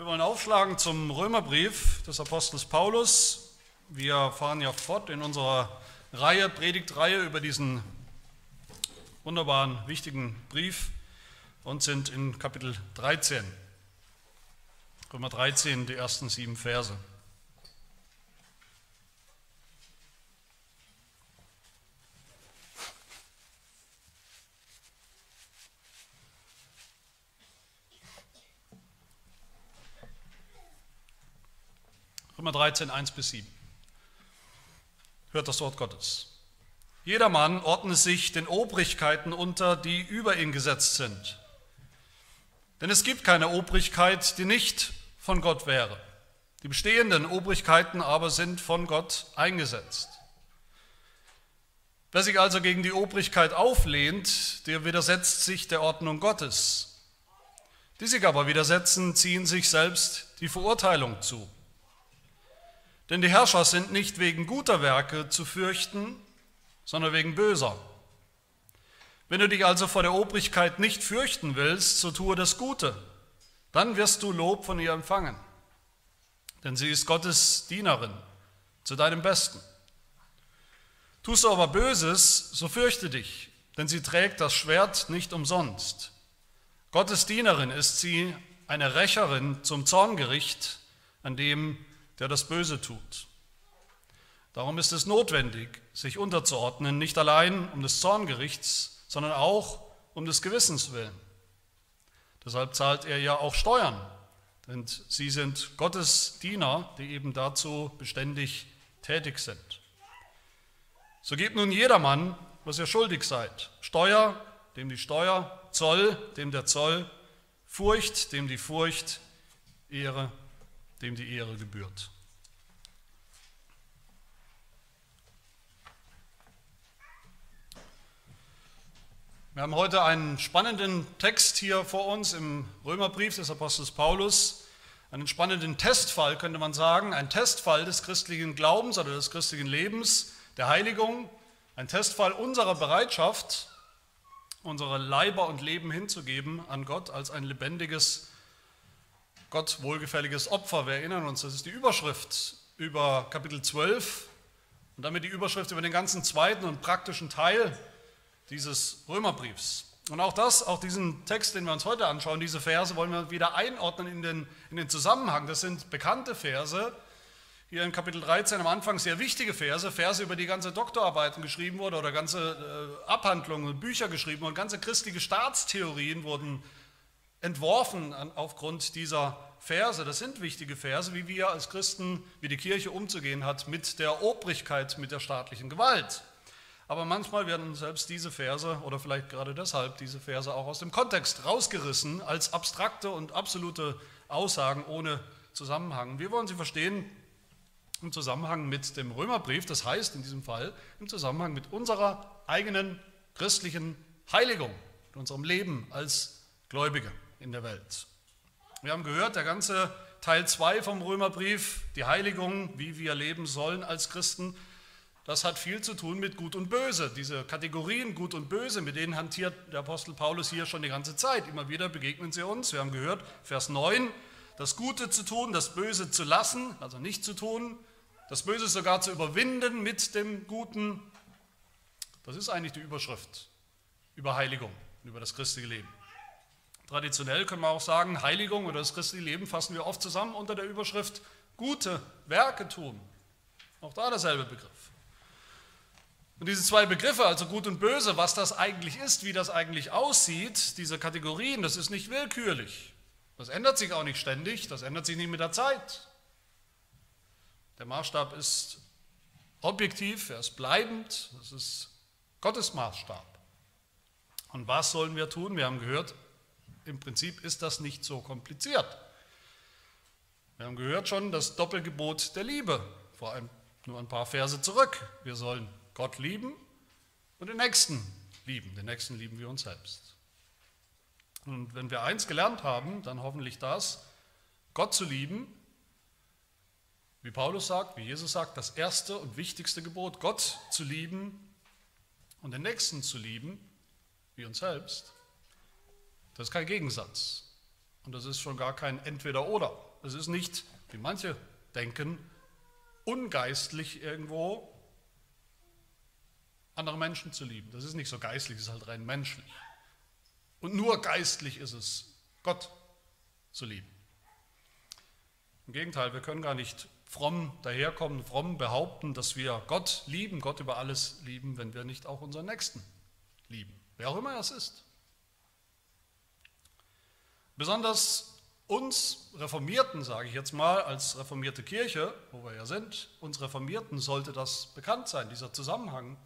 Wir wollen aufschlagen zum Römerbrief des Apostels Paulus. Wir fahren ja fort in unserer Reihe, Predigtreihe über diesen wunderbaren, wichtigen Brief und sind in Kapitel 13. Römer 13, die ersten sieben Verse. Römer 13, 1 bis 7. Hört das Wort Gottes. Jedermann ordne sich den Obrigkeiten unter, die über ihn gesetzt sind. Denn es gibt keine Obrigkeit, die nicht von Gott wäre. Die bestehenden Obrigkeiten aber sind von Gott eingesetzt. Wer sich also gegen die Obrigkeit auflehnt, der widersetzt sich der Ordnung Gottes. Die sich aber widersetzen, ziehen sich selbst die Verurteilung zu. Denn die Herrscher sind nicht wegen guter Werke zu fürchten, sondern wegen böser. Wenn du dich also vor der Obrigkeit nicht fürchten willst, so tue das Gute, dann wirst du Lob von ihr empfangen. Denn sie ist Gottes Dienerin zu deinem Besten. Tust du aber Böses, so fürchte dich, denn sie trägt das Schwert nicht umsonst. Gottes Dienerin ist sie, eine Rächerin zum Zorngericht, an dem der das Böse tut. Darum ist es notwendig, sich unterzuordnen, nicht allein um des Zorngerichts, sondern auch um des Gewissens willen. Deshalb zahlt er ja auch Steuern, denn sie sind Gottes Diener, die eben dazu beständig tätig sind. So gebt nun jedermann, was ihr schuldig seid. Steuer, dem die Steuer, Zoll, dem der Zoll, Furcht, dem die Furcht, Ehre, dem die Ehre gebührt. Wir haben heute einen spannenden Text hier vor uns im Römerbrief des Apostels Paulus, einen spannenden Testfall könnte man sagen, ein Testfall des christlichen Glaubens oder des christlichen Lebens, der Heiligung, ein Testfall unserer Bereitschaft, unsere Leiber und Leben hinzugeben an Gott als ein lebendiges Gott wohlgefälliges Opfer. Wir erinnern uns, das ist die Überschrift über Kapitel 12 und damit die Überschrift über den ganzen zweiten und praktischen Teil dieses Römerbriefs. Und auch das, auch diesen Text, den wir uns heute anschauen, diese Verse, wollen wir wieder einordnen in den, in den Zusammenhang. Das sind bekannte Verse, hier in Kapitel 13 am Anfang sehr wichtige Verse, Verse, über die ganze Doktorarbeiten geschrieben wurden oder ganze äh, Abhandlungen, Bücher geschrieben wurden, ganze christliche Staatstheorien wurden entworfen aufgrund dieser Verse. Das sind wichtige Verse, wie wir als Christen, wie die Kirche umzugehen hat mit der Obrigkeit, mit der staatlichen Gewalt. Aber manchmal werden selbst diese Verse oder vielleicht gerade deshalb diese Verse auch aus dem Kontext rausgerissen als abstrakte und absolute Aussagen ohne Zusammenhang. Wir wollen sie verstehen im Zusammenhang mit dem Römerbrief, das heißt in diesem Fall im Zusammenhang mit unserer eigenen christlichen Heiligung, mit unserem Leben als Gläubige in der Welt. Wir haben gehört, der ganze Teil 2 vom Römerbrief, die Heiligung, wie wir leben sollen als Christen, das hat viel zu tun mit Gut und Böse. Diese Kategorien Gut und Böse, mit denen hantiert der Apostel Paulus hier schon die ganze Zeit. Immer wieder begegnen sie uns. Wir haben gehört, Vers 9, das Gute zu tun, das Böse zu lassen, also nicht zu tun, das Böse sogar zu überwinden mit dem Guten. Das ist eigentlich die Überschrift über Heiligung, über das christliche Leben. Traditionell können wir auch sagen, Heiligung oder das christliche Leben fassen wir oft zusammen unter der Überschrift gute Werke tun. Auch da derselbe Begriff. Und diese zwei Begriffe, also gut und böse, was das eigentlich ist, wie das eigentlich aussieht, diese Kategorien, das ist nicht willkürlich. Das ändert sich auch nicht ständig, das ändert sich nicht mit der Zeit. Der Maßstab ist objektiv, er ist bleibend, das ist Gottes Maßstab. Und was sollen wir tun? Wir haben gehört, im Prinzip ist das nicht so kompliziert. Wir haben gehört schon das Doppelgebot der Liebe, vor allem nur ein paar Verse zurück. Wir sollen Gott lieben und den Nächsten lieben. Den Nächsten lieben wir uns selbst. Und wenn wir eins gelernt haben, dann hoffentlich das, Gott zu lieben, wie Paulus sagt, wie Jesus sagt, das erste und wichtigste Gebot, Gott zu lieben und den Nächsten zu lieben, wie uns selbst. Das ist kein Gegensatz. Und das ist schon gar kein Entweder-Oder. Es ist nicht, wie manche denken, ungeistlich irgendwo andere Menschen zu lieben. Das ist nicht so geistlich, das ist halt rein menschlich. Und nur geistlich ist es, Gott zu lieben. Im Gegenteil, wir können gar nicht fromm daherkommen, fromm behaupten, dass wir Gott lieben, Gott über alles lieben, wenn wir nicht auch unseren Nächsten lieben. Wer auch immer das ist. Besonders uns Reformierten, sage ich jetzt mal, als reformierte Kirche, wo wir ja sind, uns Reformierten sollte das bekannt sein, dieser Zusammenhang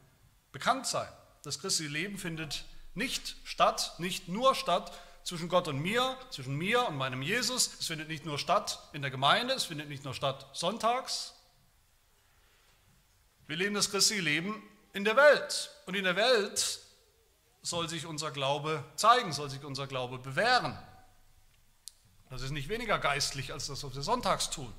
bekannt sein. Das christliche Leben findet nicht statt, nicht nur statt zwischen Gott und mir, zwischen mir und meinem Jesus. Es findet nicht nur statt in der Gemeinde, es findet nicht nur statt sonntags. Wir leben das christliche Leben in der Welt. Und in der Welt soll sich unser Glaube zeigen, soll sich unser Glaube bewähren. Das ist nicht weniger geistlich als das, was wir sonntags tun.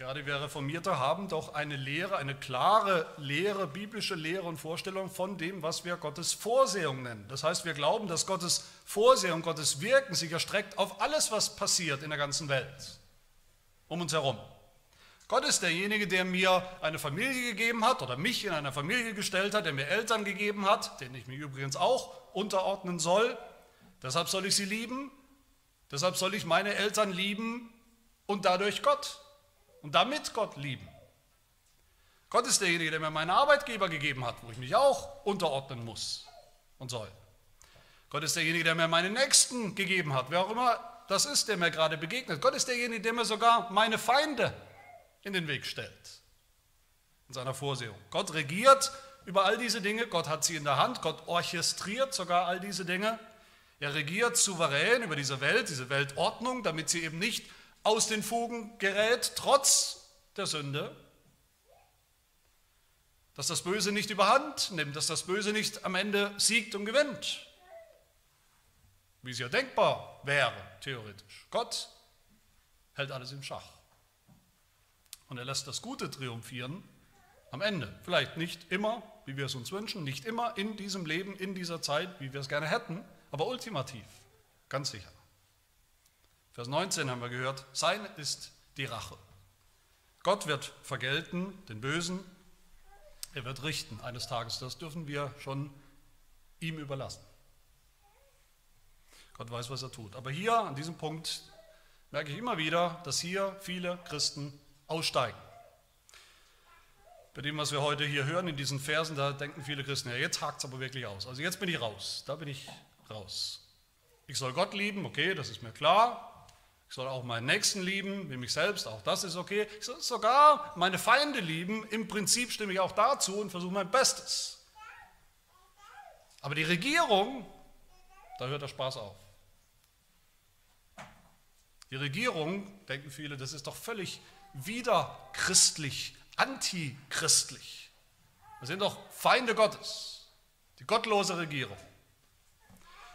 Gerade wir Reformierte haben doch eine Lehre, eine klare Lehre, biblische Lehre und Vorstellung von dem, was wir Gottes Vorsehung nennen. Das heißt, wir glauben, dass Gottes Vorsehung, Gottes Wirken sich erstreckt auf alles, was passiert in der ganzen Welt, um uns herum. Gott ist derjenige, der mir eine Familie gegeben hat oder mich in einer Familie gestellt hat, der mir Eltern gegeben hat, denen ich mich übrigens auch unterordnen soll. Deshalb soll ich sie lieben, deshalb soll ich meine Eltern lieben und dadurch Gott und damit Gott lieben. Gott ist derjenige, der mir meinen Arbeitgeber gegeben hat, wo ich mich auch unterordnen muss und soll. Gott ist derjenige, der mir meine Nächsten gegeben hat, wer auch immer das ist, der mir gerade begegnet. Gott ist derjenige, der mir sogar meine Feinde in den Weg stellt, in seiner Vorsehung. Gott regiert über all diese Dinge, Gott hat sie in der Hand, Gott orchestriert sogar all diese Dinge. Er regiert souverän über diese Welt, diese Weltordnung, damit sie eben nicht aus den Fugen gerät, trotz der Sünde, dass das Böse nicht überhand nimmt, dass das Böse nicht am Ende siegt und gewinnt, wie es ja denkbar wäre, theoretisch. Gott hält alles im Schach. Und er lässt das Gute triumphieren am Ende. Vielleicht nicht immer, wie wir es uns wünschen, nicht immer in diesem Leben, in dieser Zeit, wie wir es gerne hätten, aber ultimativ, ganz sicher. Vers 19 haben wir gehört, sein ist die Rache. Gott wird vergelten, den Bösen, er wird richten eines Tages. Das dürfen wir schon ihm überlassen. Gott weiß, was er tut. Aber hier an diesem Punkt merke ich immer wieder, dass hier viele Christen aussteigen. Bei dem, was wir heute hier hören in diesen Versen, da denken viele Christen, ja, jetzt hakt es aber wirklich aus. Also jetzt bin ich raus, da bin ich raus. Ich soll Gott lieben, okay, das ist mir klar. Ich soll auch meinen Nächsten lieben, wie mich selbst, auch das ist okay. Ich soll sogar meine Feinde lieben. Im Prinzip stimme ich auch dazu und versuche mein Bestes. Aber die Regierung, da hört der Spaß auf. Die Regierung, denken viele, das ist doch völlig widerchristlich, antichristlich. Das sind doch Feinde Gottes, die gottlose Regierung.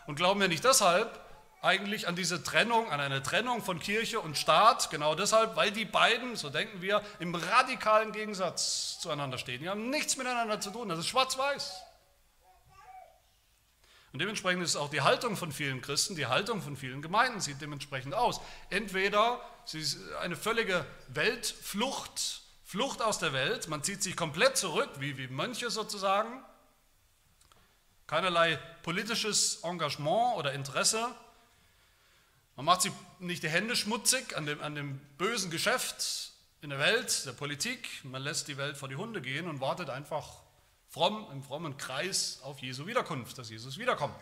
Und glauben wir nicht deshalb, eigentlich an diese Trennung, an eine Trennung von Kirche und Staat, genau deshalb, weil die beiden, so denken wir, im radikalen Gegensatz zueinander stehen. Die haben nichts miteinander zu tun, das ist schwarz-weiß. Und dementsprechend ist auch die Haltung von vielen Christen, die Haltung von vielen Gemeinden sieht dementsprechend aus. Entweder sie ist eine völlige Weltflucht, Flucht aus der Welt, man zieht sich komplett zurück, wie, wie Mönche sozusagen, keinerlei politisches Engagement oder Interesse, man macht sich nicht die Hände schmutzig an dem, an dem bösen Geschäft in der Welt, der Politik. Man lässt die Welt vor die Hunde gehen und wartet einfach fromm, im frommen Kreis auf Jesu Wiederkunft, dass Jesus wiederkommt.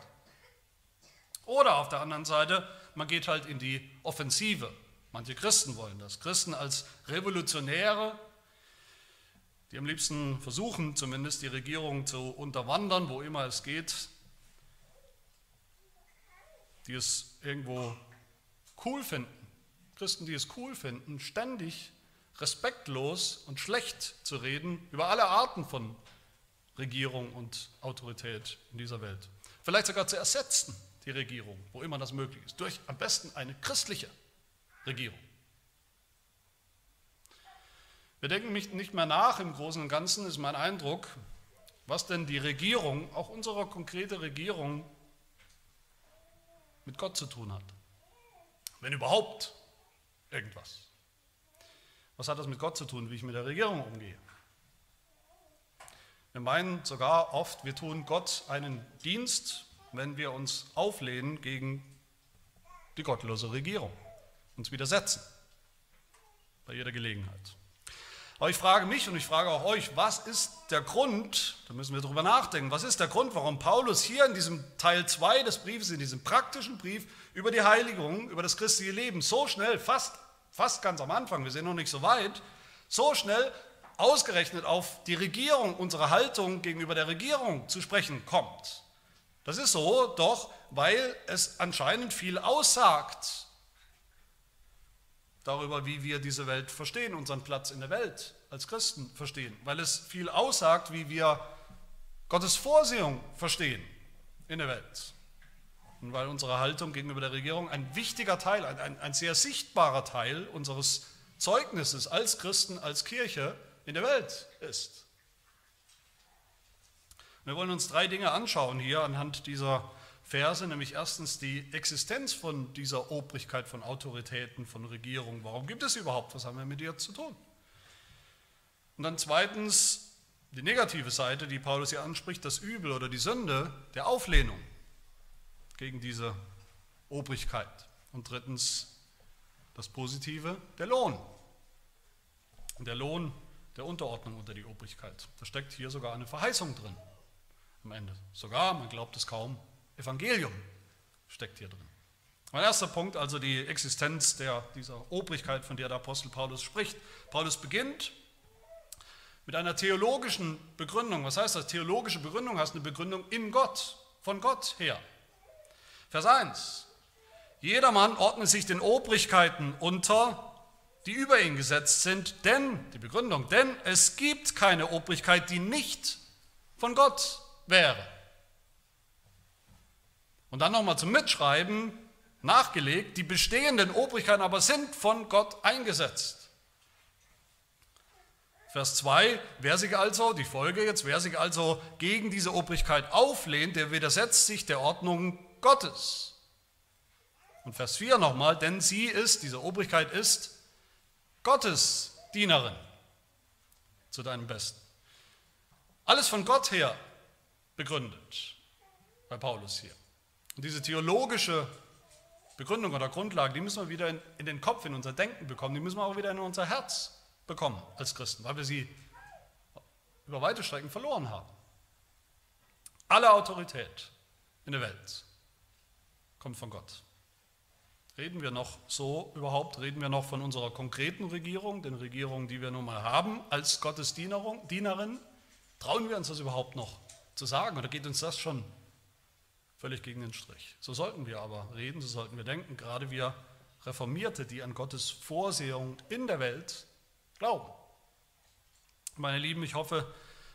Oder auf der anderen Seite, man geht halt in die Offensive. Manche Christen wollen das. Christen als Revolutionäre, die am liebsten versuchen, zumindest die Regierung zu unterwandern, wo immer es geht, die es irgendwo cool finden, Christen, die es cool finden, ständig respektlos und schlecht zu reden über alle Arten von Regierung und Autorität in dieser Welt. Vielleicht sogar zu ersetzen, die Regierung, wo immer das möglich ist, durch am besten eine christliche Regierung. Wir denken nicht mehr nach im Großen und Ganzen, ist mein Eindruck, was denn die Regierung, auch unsere konkrete Regierung, mit Gott zu tun hat. Wenn überhaupt irgendwas. Was hat das mit Gott zu tun, wie ich mit der Regierung umgehe? Wir meinen sogar oft, wir tun Gott einen Dienst, wenn wir uns auflehnen gegen die gottlose Regierung, uns widersetzen bei jeder Gelegenheit. Aber ich frage mich und ich frage auch euch, was ist der Grund, da müssen wir darüber nachdenken, was ist der Grund, warum Paulus hier in diesem Teil 2 des Briefes, in diesem praktischen Brief über die Heiligung, über das christliche Leben so schnell, fast, fast ganz am Anfang, wir sind noch nicht so weit, so schnell ausgerechnet auf die Regierung, unsere Haltung gegenüber der Regierung zu sprechen kommt. Das ist so, doch weil es anscheinend viel aussagt darüber, wie wir diese Welt verstehen, unseren Platz in der Welt als Christen verstehen, weil es viel aussagt, wie wir Gottes Vorsehung verstehen in der Welt. Und weil unsere Haltung gegenüber der Regierung ein wichtiger Teil, ein, ein, ein sehr sichtbarer Teil unseres Zeugnisses als Christen, als Kirche in der Welt ist. Wir wollen uns drei Dinge anschauen hier anhand dieser Verse, nämlich erstens die Existenz von dieser Obrigkeit, von Autoritäten, von Regierungen. Warum gibt es überhaupt? Was haben wir mit ihr zu tun? Und dann zweitens die negative Seite, die Paulus hier anspricht, das Übel oder die Sünde der Auflehnung gegen diese Obrigkeit. Und drittens das Positive, der Lohn. Der Lohn der Unterordnung unter die Obrigkeit. Da steckt hier sogar eine Verheißung drin am Ende. Sogar, man glaubt es kaum, Evangelium steckt hier drin. Mein erster Punkt, also die Existenz der, dieser Obrigkeit, von der der Apostel Paulus spricht. Paulus beginnt mit einer theologischen Begründung. Was heißt das? Theologische Begründung heißt eine Begründung in Gott, von Gott her. Vers 1. Jedermann ordnet sich den Obrigkeiten unter, die über ihn gesetzt sind, denn, die Begründung, denn es gibt keine Obrigkeit, die nicht von Gott wäre. Und dann nochmal zum Mitschreiben nachgelegt, die bestehenden Obrigkeiten aber sind von Gott eingesetzt. Vers 2, wer sich also, die Folge jetzt, wer sich also gegen diese Obrigkeit auflehnt, der widersetzt sich der Ordnung Gottes. Und Vers 4 nochmal, denn sie ist, diese Obrigkeit ist Gottes Dienerin zu deinem Besten. Alles von Gott her begründet bei Paulus hier. Und diese theologische Begründung oder Grundlage, die müssen wir wieder in, in, den Kopf, in unser Denken bekommen, die müssen wir auch wieder in unser Herz bekommen als Christen, weil wir sie über weite Strecken verloren haben. Alle Autorität in der Welt kommt von Gott. Reden wir noch so überhaupt? Reden wir noch von unserer konkreten Regierung, den Regierungen, die wir nun mal haben, als Gottes Dienerin? Trauen wir uns das überhaupt noch zu sagen oder geht uns das schon völlig gegen den Strich. So sollten wir aber reden, so sollten wir denken, gerade wir Reformierte, die an Gottes Vorsehung in der Welt glauben. Meine Lieben, ich hoffe,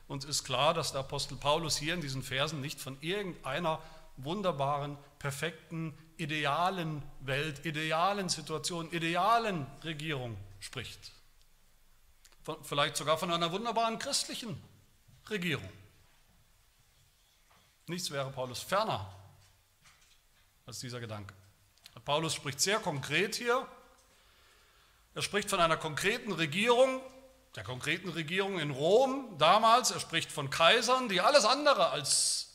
uns ist klar, dass der Apostel Paulus hier in diesen Versen nicht von irgendeiner wunderbaren, perfekten, idealen Welt, idealen Situation, idealen Regierung spricht. Von, vielleicht sogar von einer wunderbaren christlichen Regierung. Nichts wäre Paulus ferner als dieser Gedanke. Paulus spricht sehr konkret hier. Er spricht von einer konkreten Regierung, der konkreten Regierung in Rom damals. Er spricht von Kaisern, die alles andere als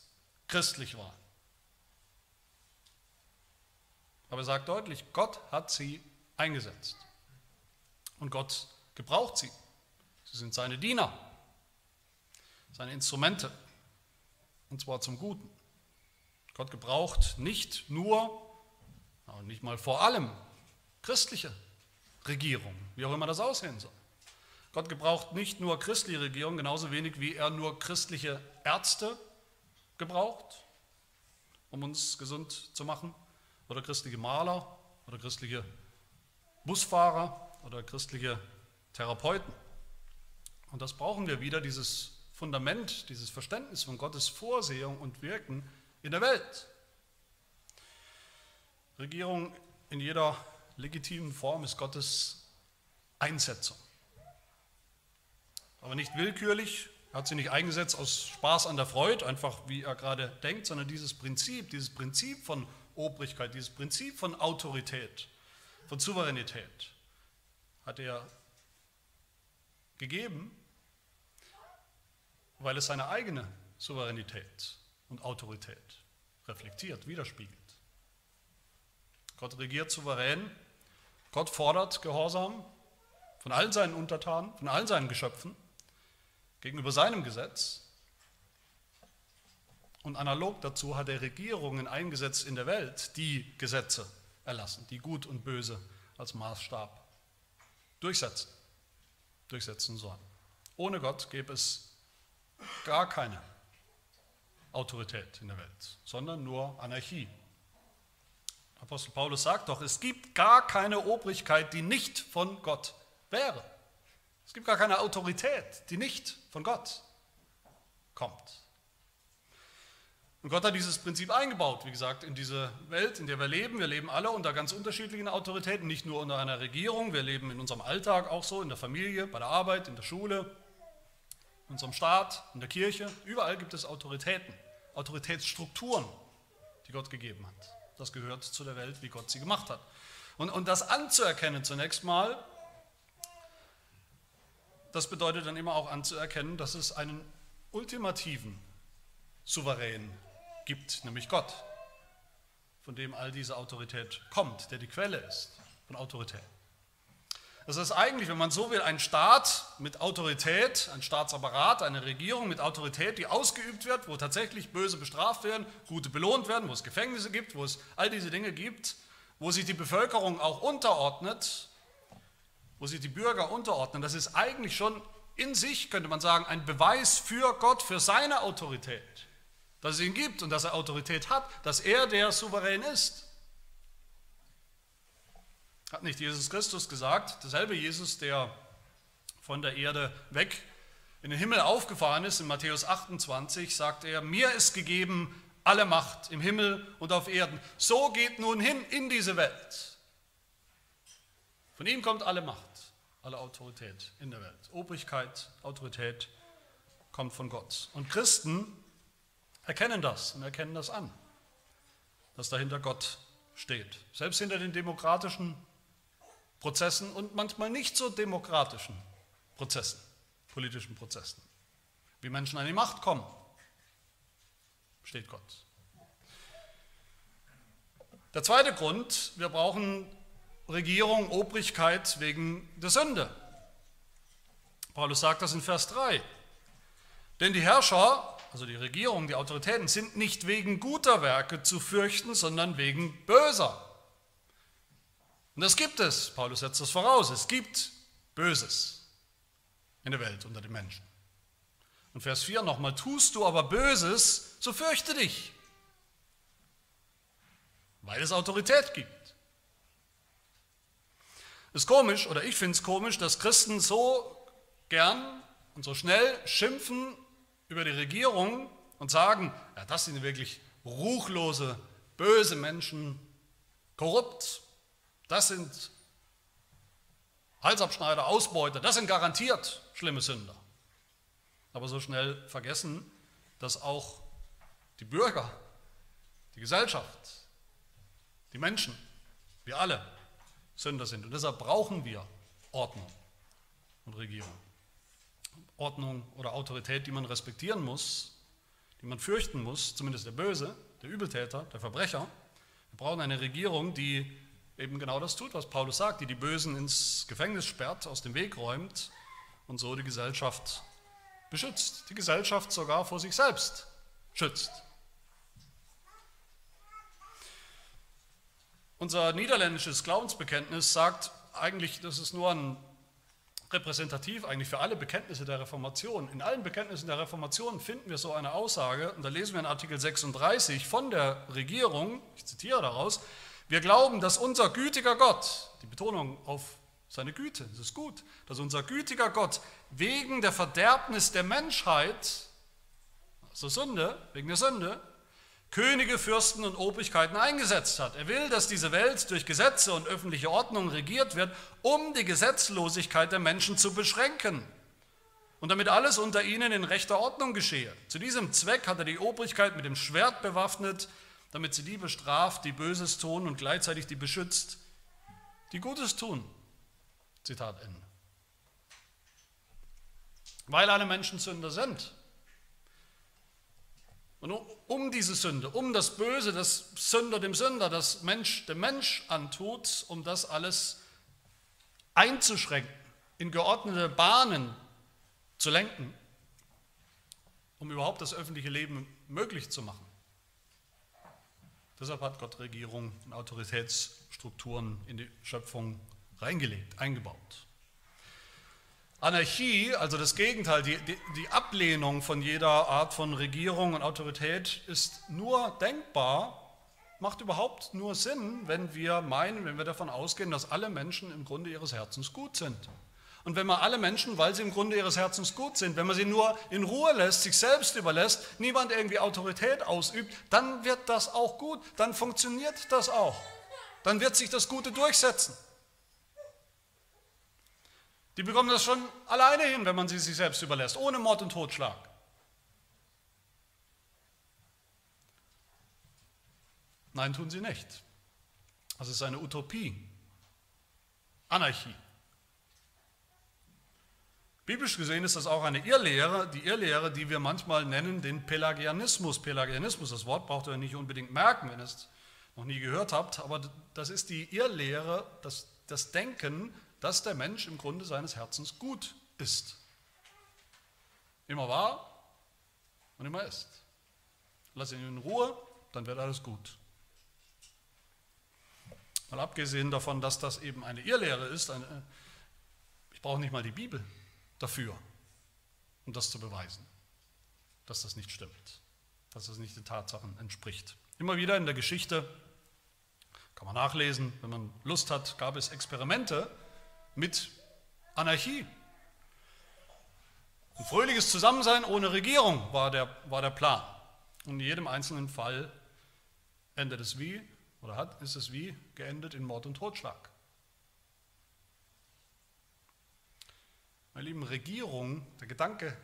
christlich waren. Aber er sagt deutlich, Gott hat sie eingesetzt. Und Gott gebraucht sie. Sie sind seine Diener, seine Instrumente. Und zwar zum Guten. Gott gebraucht nicht nur, nicht mal vor allem, christliche Regierung, wie auch immer das aussehen soll. Gott gebraucht nicht nur christliche Regierung, genauso wenig wie er nur christliche Ärzte gebraucht, um uns gesund zu machen, oder christliche Maler oder christliche Busfahrer oder christliche Therapeuten. Und das brauchen wir wieder, dieses Fundament, dieses Verständnis von Gottes Vorsehung und Wirken in der Welt. Regierung in jeder legitimen Form ist Gottes Einsetzung. Aber nicht willkürlich, er hat sie nicht eingesetzt aus Spaß an der Freude, einfach wie er gerade denkt, sondern dieses Prinzip, dieses Prinzip von Obrigkeit, dieses Prinzip von Autorität, von Souveränität hat er gegeben, weil es seine eigene Souveränität und Autorität reflektiert, widerspiegelt. Gott regiert souverän, Gott fordert Gehorsam von allen seinen Untertanen, von allen seinen Geschöpfen gegenüber seinem Gesetz. Und analog dazu hat er Regierungen eingesetzt in der Welt, die Gesetze erlassen, die Gut und Böse als Maßstab durchsetzen, durchsetzen sollen. Ohne Gott gäbe es gar keine Autorität in der Welt, sondern nur Anarchie. Apostel Paulus sagt doch, es gibt gar keine Obrigkeit, die nicht von Gott wäre. Es gibt gar keine Autorität, die nicht von Gott kommt. Und Gott hat dieses Prinzip eingebaut, wie gesagt, in diese Welt, in der wir leben. Wir leben alle unter ganz unterschiedlichen Autoritäten, nicht nur unter einer Regierung. Wir leben in unserem Alltag auch so, in der Familie, bei der Arbeit, in der Schule, in unserem Staat, in der Kirche. Überall gibt es Autoritäten, Autoritätsstrukturen, die Gott gegeben hat. Das gehört zu der Welt, wie Gott sie gemacht hat. Und, und das anzuerkennen zunächst mal, das bedeutet dann immer auch anzuerkennen, dass es einen ultimativen Souverän gibt, nämlich Gott, von dem all diese Autorität kommt, der die Quelle ist von Autorität. Das ist eigentlich, wenn man so will, ein Staat mit Autorität, ein Staatsapparat, eine Regierung mit Autorität, die ausgeübt wird, wo tatsächlich Böse bestraft werden, Gute belohnt werden, wo es Gefängnisse gibt, wo es all diese Dinge gibt, wo sich die Bevölkerung auch unterordnet, wo sich die Bürger unterordnen. Das ist eigentlich schon in sich, könnte man sagen, ein Beweis für Gott, für seine Autorität dass es ihn gibt und dass er Autorität hat, dass er der Souverän ist. Hat nicht Jesus Christus gesagt, derselbe Jesus, der von der Erde weg in den Himmel aufgefahren ist, in Matthäus 28, sagt er, mir ist gegeben alle Macht im Himmel und auf Erden. So geht nun hin in diese Welt. Von ihm kommt alle Macht, alle Autorität in der Welt. Obrigkeit, Autorität kommt von Gott. Und Christen erkennen das und erkennen das an, dass dahinter Gott steht. Selbst hinter den demokratischen Prozessen und manchmal nicht so demokratischen Prozessen, politischen Prozessen, wie Menschen an die Macht kommen, steht Gott. Der zweite Grund, wir brauchen Regierung, Obrigkeit wegen der Sünde. Paulus sagt das in Vers 3. Denn die Herrscher also die Regierung, die Autoritäten, sind nicht wegen guter Werke zu fürchten, sondern wegen böser. Und das gibt es, Paulus setzt das voraus, es gibt Böses in der Welt unter den Menschen. Und Vers 4 nochmal, tust du aber Böses, so fürchte dich, weil es Autorität gibt. Ist komisch, oder ich finde es komisch, dass Christen so gern und so schnell schimpfen über die Regierung und sagen, ja, das sind wirklich ruchlose, böse Menschen, korrupt, das sind Halsabschneider, Ausbeuter, das sind garantiert schlimme Sünder. Aber so schnell vergessen, dass auch die Bürger, die Gesellschaft, die Menschen, wir alle Sünder sind. Und deshalb brauchen wir Ordnung und Regierung. Ordnung oder Autorität, die man respektieren muss, die man fürchten muss, zumindest der Böse, der Übeltäter, der Verbrecher. Wir brauchen eine Regierung, die eben genau das tut, was Paulus sagt, die die Bösen ins Gefängnis sperrt, aus dem Weg räumt und so die Gesellschaft beschützt, die Gesellschaft sogar vor sich selbst schützt. Unser niederländisches Glaubensbekenntnis sagt eigentlich, das ist nur ein repräsentativ eigentlich für alle Bekenntnisse der Reformation. In allen Bekenntnissen der Reformation finden wir so eine Aussage, und da lesen wir in Artikel 36 von der Regierung, ich zitiere daraus, wir glauben, dass unser gütiger Gott, die Betonung auf seine Güte, das ist gut, dass unser gütiger Gott wegen der Verderbnis der Menschheit, also Sünde, wegen der Sünde, Könige, Fürsten und Obrigkeiten eingesetzt hat. Er will, dass diese Welt durch Gesetze und öffentliche Ordnung regiert wird, um die Gesetzlosigkeit der Menschen zu beschränken und damit alles unter ihnen in rechter Ordnung geschehe. Zu diesem Zweck hat er die Obrigkeit mit dem Schwert bewaffnet, damit sie die bestraft, die Böses tun und gleichzeitig die beschützt, die Gutes tun. Zitat Ende. Weil alle Menschen Sünder sind. Und um diese Sünde, um das Böse, das Sünder dem Sünder, das Mensch dem Mensch antut, um das alles einzuschränken, in geordnete Bahnen zu lenken, um überhaupt das öffentliche Leben möglich zu machen. Deshalb hat Gott Regierung und Autoritätsstrukturen in die Schöpfung reingelegt, eingebaut. Anarchie, also das Gegenteil, die, die, die, Ablehnung von jeder Art von Regierung und Autorität ist nur denkbar, macht überhaupt nur Sinn, wenn wir meinen, wenn wir davon ausgehen, dass alle Menschen im Grunde ihres Herzens gut sind. Und wenn man alle Menschen, weil sie im Grunde ihres Herzens gut sind, wenn man sie nur in Ruhe lässt, sich selbst überlässt, niemand irgendwie Autorität ausübt, dann wird das auch gut, dann funktioniert das auch. Dann wird sich das Gute durchsetzen. Die bekommen das schon alleine hin, wenn man sie sich selbst überlässt, ohne Mord und Totschlag. Nein, tun sie nicht. Das ist eine Utopie, Anarchie. Biblisch gesehen ist das auch eine Irrlehre, die Irrlehre, die wir manchmal nennen den Pelagianismus. Pelagianismus, das Wort braucht ihr nicht unbedingt merken, wenn ihr es noch nie gehört habt, aber das ist die Irrlehre, das, das Denken, dass der Mensch im Grunde seines Herzens gut ist. Immer war und immer ist. Lass ihn in Ruhe, dann wird alles gut. Mal abgesehen davon, dass das eben eine Irrlehre ist, eine, ich brauche nicht mal die Bibel dafür, um das zu beweisen, dass das nicht stimmt, dass das nicht den Tatsachen entspricht. Immer wieder in der Geschichte, kann man nachlesen, wenn man Lust hat, gab es Experimente, mit Anarchie. Ein fröhliches Zusammensein ohne Regierung war der, war der Plan. Und in jedem einzelnen Fall endet es wie, oder hat, ist es wie geendet in Mord und Totschlag. Meine lieben, Regierung, der Gedanke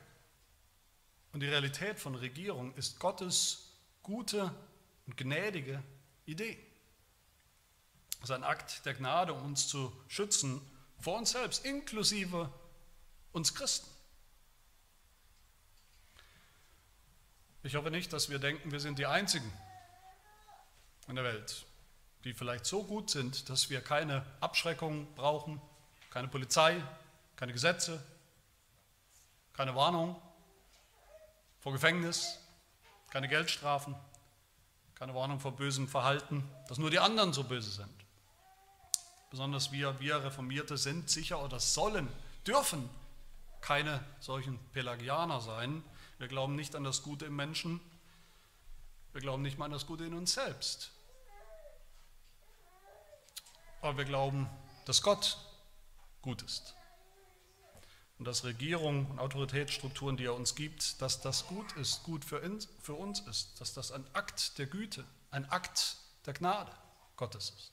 und die Realität von Regierung ist Gottes gute und gnädige Idee. Es ist ein Akt der Gnade, um uns zu schützen vor uns selbst, inklusive uns Christen. Ich hoffe nicht, dass wir denken, wir sind die Einzigen in der Welt, die vielleicht so gut sind, dass wir keine Abschreckung brauchen, keine Polizei, keine Gesetze, keine Warnung vor Gefängnis, keine Geldstrafen, keine Warnung vor bösem Verhalten, dass nur die anderen so böse sind. Besonders wir, wir Reformierte sind sicher oder sollen, dürfen keine solchen Pelagianer sein. Wir glauben nicht an das Gute im Menschen. Wir glauben nicht mal an das Gute in uns selbst. Aber wir glauben, dass Gott gut ist. Und dass Regierung und Autoritätsstrukturen, die er uns gibt, dass das gut ist, gut für uns ist. Dass das ein Akt der Güte, ein Akt der Gnade Gottes ist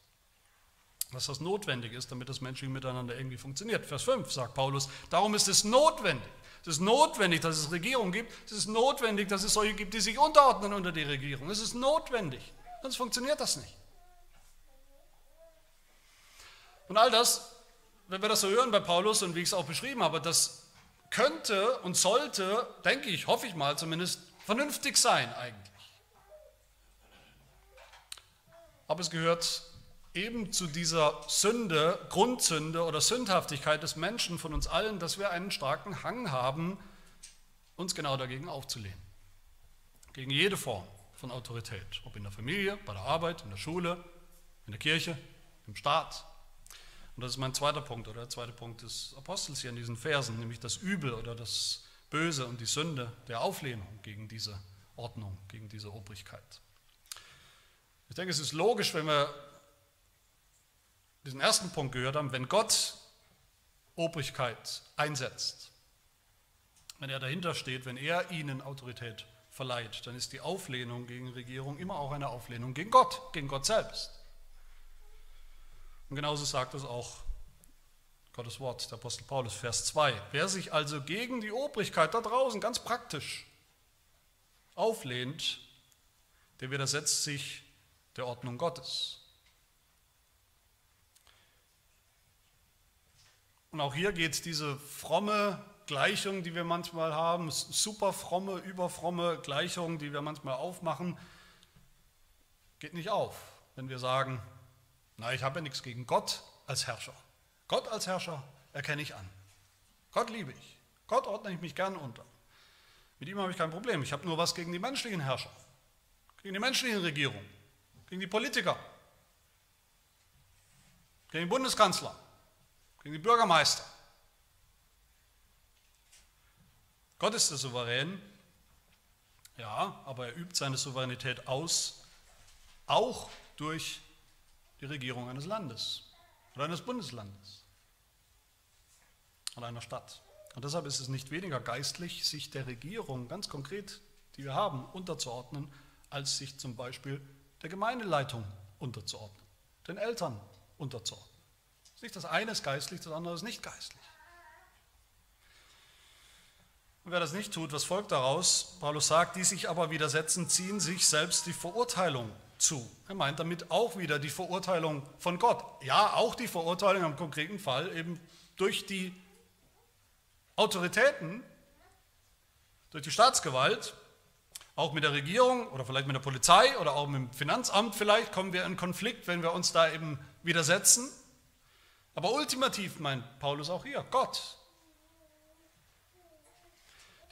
dass das notwendig ist, damit das menschliche Miteinander irgendwie funktioniert. Vers 5 sagt Paulus, darum ist es notwendig. Es ist notwendig, dass es Regierung gibt. Es ist notwendig, dass es solche gibt, die sich unterordnen unter die Regierung. Es ist notwendig, sonst funktioniert das nicht. Und all das, wenn wir das so hören bei Paulus und wie ich es auch beschrieben habe, das könnte und sollte, denke ich, hoffe ich mal zumindest, vernünftig sein eigentlich. Aber es gehört eben zu dieser Sünde, Grundsünde oder Sündhaftigkeit des Menschen von uns allen, dass wir einen starken Hang haben, uns genau dagegen aufzulehnen. Gegen jede Form von Autorität, ob in der Familie, bei der Arbeit, in der Schule, in der Kirche, im Staat. Und das ist mein zweiter Punkt oder der zweite Punkt des Apostels hier in diesen Versen, nämlich das Übel oder das Böse und die Sünde der Auflehnung gegen diese Ordnung, gegen diese Obrigkeit. Ich denke, es ist logisch, wenn wir diesen ersten Punkt gehört haben, wenn Gott Obrigkeit einsetzt, wenn er dahinter steht, wenn er ihnen Autorität verleiht, dann ist die Auflehnung gegen Regierung immer auch eine Auflehnung gegen Gott, gegen Gott selbst. Und genauso sagt es auch Gottes Wort, der Apostel Paulus, Vers 2. Wer sich also gegen die Obrigkeit da draußen ganz praktisch auflehnt, der widersetzt sich der Ordnung Gottes. Und auch hier geht diese fromme Gleichung, die wir manchmal haben, super fromme, überfromme Gleichung, die wir manchmal aufmachen, geht nicht auf, wenn wir sagen, na, ich habe ja nichts gegen Gott als Herrscher. Gott als Herrscher erkenne ich an. Gott liebe ich. Gott ordne ich mich gern unter. Mit ihm habe ich kein Problem. Ich habe nur was gegen die menschlichen Herrscher, gegen die menschlichen Regierungen, gegen die Politiker, gegen den Bundeskanzler, gegen die Bürgermeister. Gott ist der Souverän, ja, aber er übt seine Souveränität aus, auch durch die Regierung eines Landes oder eines Bundeslandes oder einer Stadt. Und deshalb ist es nicht weniger geistlich, sich der Regierung ganz konkret, die wir haben, unterzuordnen, als sich zum Beispiel der Gemeindeleitung unterzuordnen, den Eltern unterzuordnen. Das ist nicht das eine ist geistlich, das andere ist nicht geistlich. Und wer das nicht tut, was folgt daraus? Paulus sagt, die sich aber widersetzen, ziehen sich selbst die Verurteilung zu. Er meint damit auch wieder die Verurteilung von Gott. Ja, auch die Verurteilung im konkreten Fall eben durch die Autoritäten, durch die Staatsgewalt, auch mit der Regierung oder vielleicht mit der Polizei oder auch mit dem Finanzamt vielleicht kommen wir in Konflikt, wenn wir uns da eben widersetzen. Aber ultimativ meint Paulus auch hier, Gott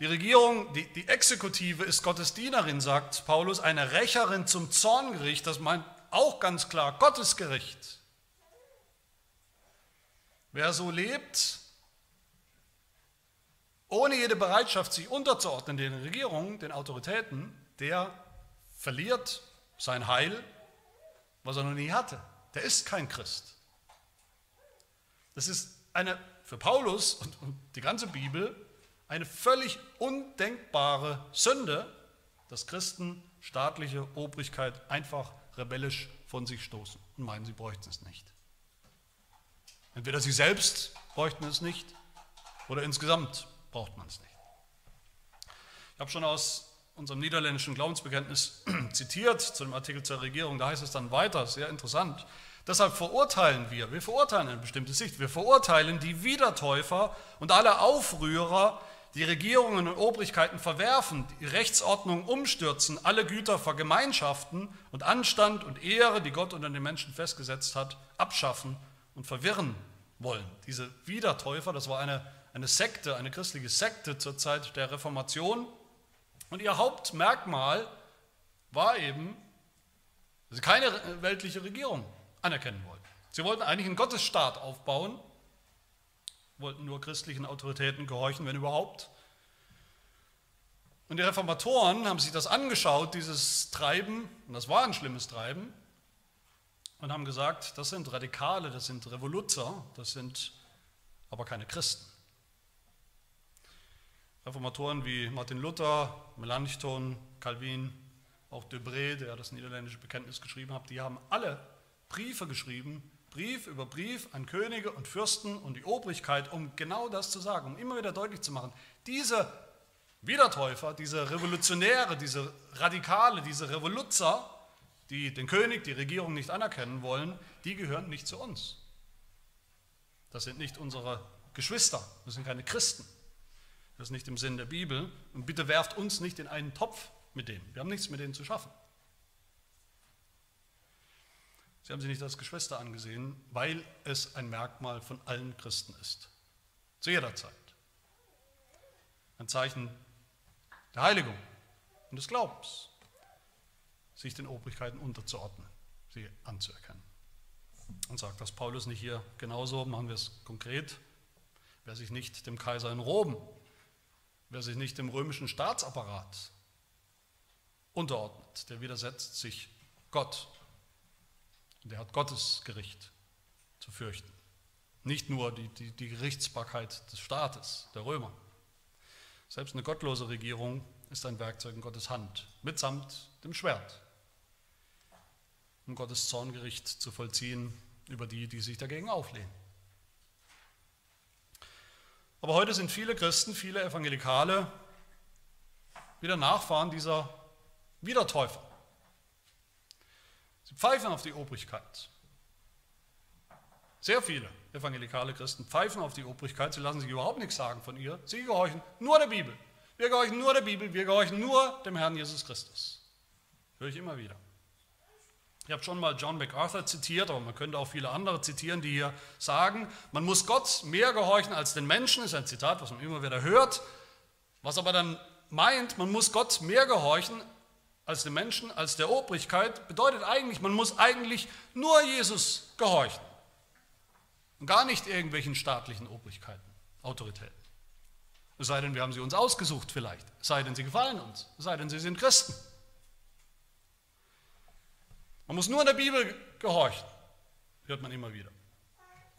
die Regierung, die, die Exekutive ist Gottes Dienerin, sagt Paulus, eine Rächerin zum Zorngericht, das meint auch ganz klar Gottes Gericht. Wer so lebt, ohne jede Bereitschaft, sich unterzuordnen den Regierungen, den Autoritäten, der verliert sein Heil, was er noch nie hatte. Der ist kein Christ. Das ist eine für Paulus und die ganze Bibel eine völlig undenkbare Sünde, dass Christen staatliche Obrigkeit einfach rebellisch von sich stoßen und meinen, sie bräuchten es nicht. Entweder sie selbst bräuchten es nicht oder insgesamt braucht man es nicht. Ich habe schon aus unserem niederländischen Glaubensbekenntnis zitiert zu dem Artikel zur Regierung, da heißt es dann weiter, sehr interessant. Deshalb verurteilen wir, wir verurteilen eine bestimmte Sicht, wir verurteilen die Wiedertäufer und alle Aufrührer, die Regierungen und Obrigkeiten verwerfen, die Rechtsordnung umstürzen, alle Güter vergemeinschaften und Anstand und Ehre, die Gott unter den Menschen festgesetzt hat, abschaffen und verwirren wollen. Diese Wiedertäufer, das war eine, eine Sekte, eine christliche Sekte zur Zeit der Reformation. Und ihr Hauptmerkmal war eben, dass sie keine weltliche Regierung anerkennen wollten. Sie wollten eigentlich einen Gottesstaat aufbauen, wollten nur christlichen Autoritäten gehorchen, wenn überhaupt. Und die Reformatoren haben sich das angeschaut, dieses Treiben, und das war ein schlimmes Treiben, und haben gesagt, das sind Radikale, das sind Revoluzer, das sind aber keine Christen. Reformatoren wie Martin Luther, Melanchthon, Calvin, auch Debré, der das niederländische Bekenntnis geschrieben hat, die haben alle Briefe geschrieben Brief über Brief an Könige und Fürsten und die Obrigkeit, um genau das zu sagen, um immer wieder deutlich zu machen, diese Wiedertäufer, diese Revolutionäre, diese Radikale, diese Revoluzer, die den König, die Regierung nicht anerkennen wollen, die gehören nicht zu uns. Das sind nicht unsere Geschwister, das sind keine Christen. Das ist nicht im Sinn der Bibel. Und bitte werft uns nicht in einen Topf mit denen. Wir haben nichts mit denen zu schaffen. Sie haben sie nicht als Geschwister angesehen, weil es ein Merkmal von allen Christen ist. Zu jeder Zeit. Ein Zeichen der Heiligung und des Glaubens, sich den Obrigkeiten unterzuordnen, sie anzuerkennen. Und sagt das Paulus nicht hier genauso, machen wir es konkret. Wer sich nicht dem Kaiser in Rom, wer sich nicht dem römischen Staatsapparat unterordnet, der widersetzt sich Gott und er hat Gottes Gericht zu fürchten. Nicht nur die, die, die Gerichtsbarkeit des Staates, der Römer. Selbst eine gottlose Regierung ist ein Werkzeug in Gottes Hand, mitsamt dem Schwert, um Gottes Zorngericht zu vollziehen über die, die sich dagegen auflehnen. Aber heute sind viele Christen, viele Evangelikale wieder Nachfahren dieser Wiedertäufer. Pfeifen auf die Obrigkeit. Sehr viele evangelikale Christen pfeifen auf die Obrigkeit, sie lassen sich überhaupt nichts sagen von ihr. Sie gehorchen nur der Bibel. Wir gehorchen nur der Bibel, wir gehorchen nur dem Herrn Jesus Christus. Höre ich immer wieder. Ich habe schon mal John MacArthur zitiert, aber man könnte auch viele andere zitieren, die hier sagen, man muss Gott mehr gehorchen als den Menschen, das ist ein Zitat, was man immer wieder hört, was aber dann meint, man muss Gott mehr gehorchen als den Menschen, als der Obrigkeit, bedeutet eigentlich, man muss eigentlich nur Jesus gehorchen. Und gar nicht irgendwelchen staatlichen Obrigkeiten, Autoritäten. Es sei denn, wir haben sie uns ausgesucht vielleicht. Es sei denn, sie gefallen uns. Es sei denn, sie sind Christen. Man muss nur der Bibel gehorchen, hört man immer wieder.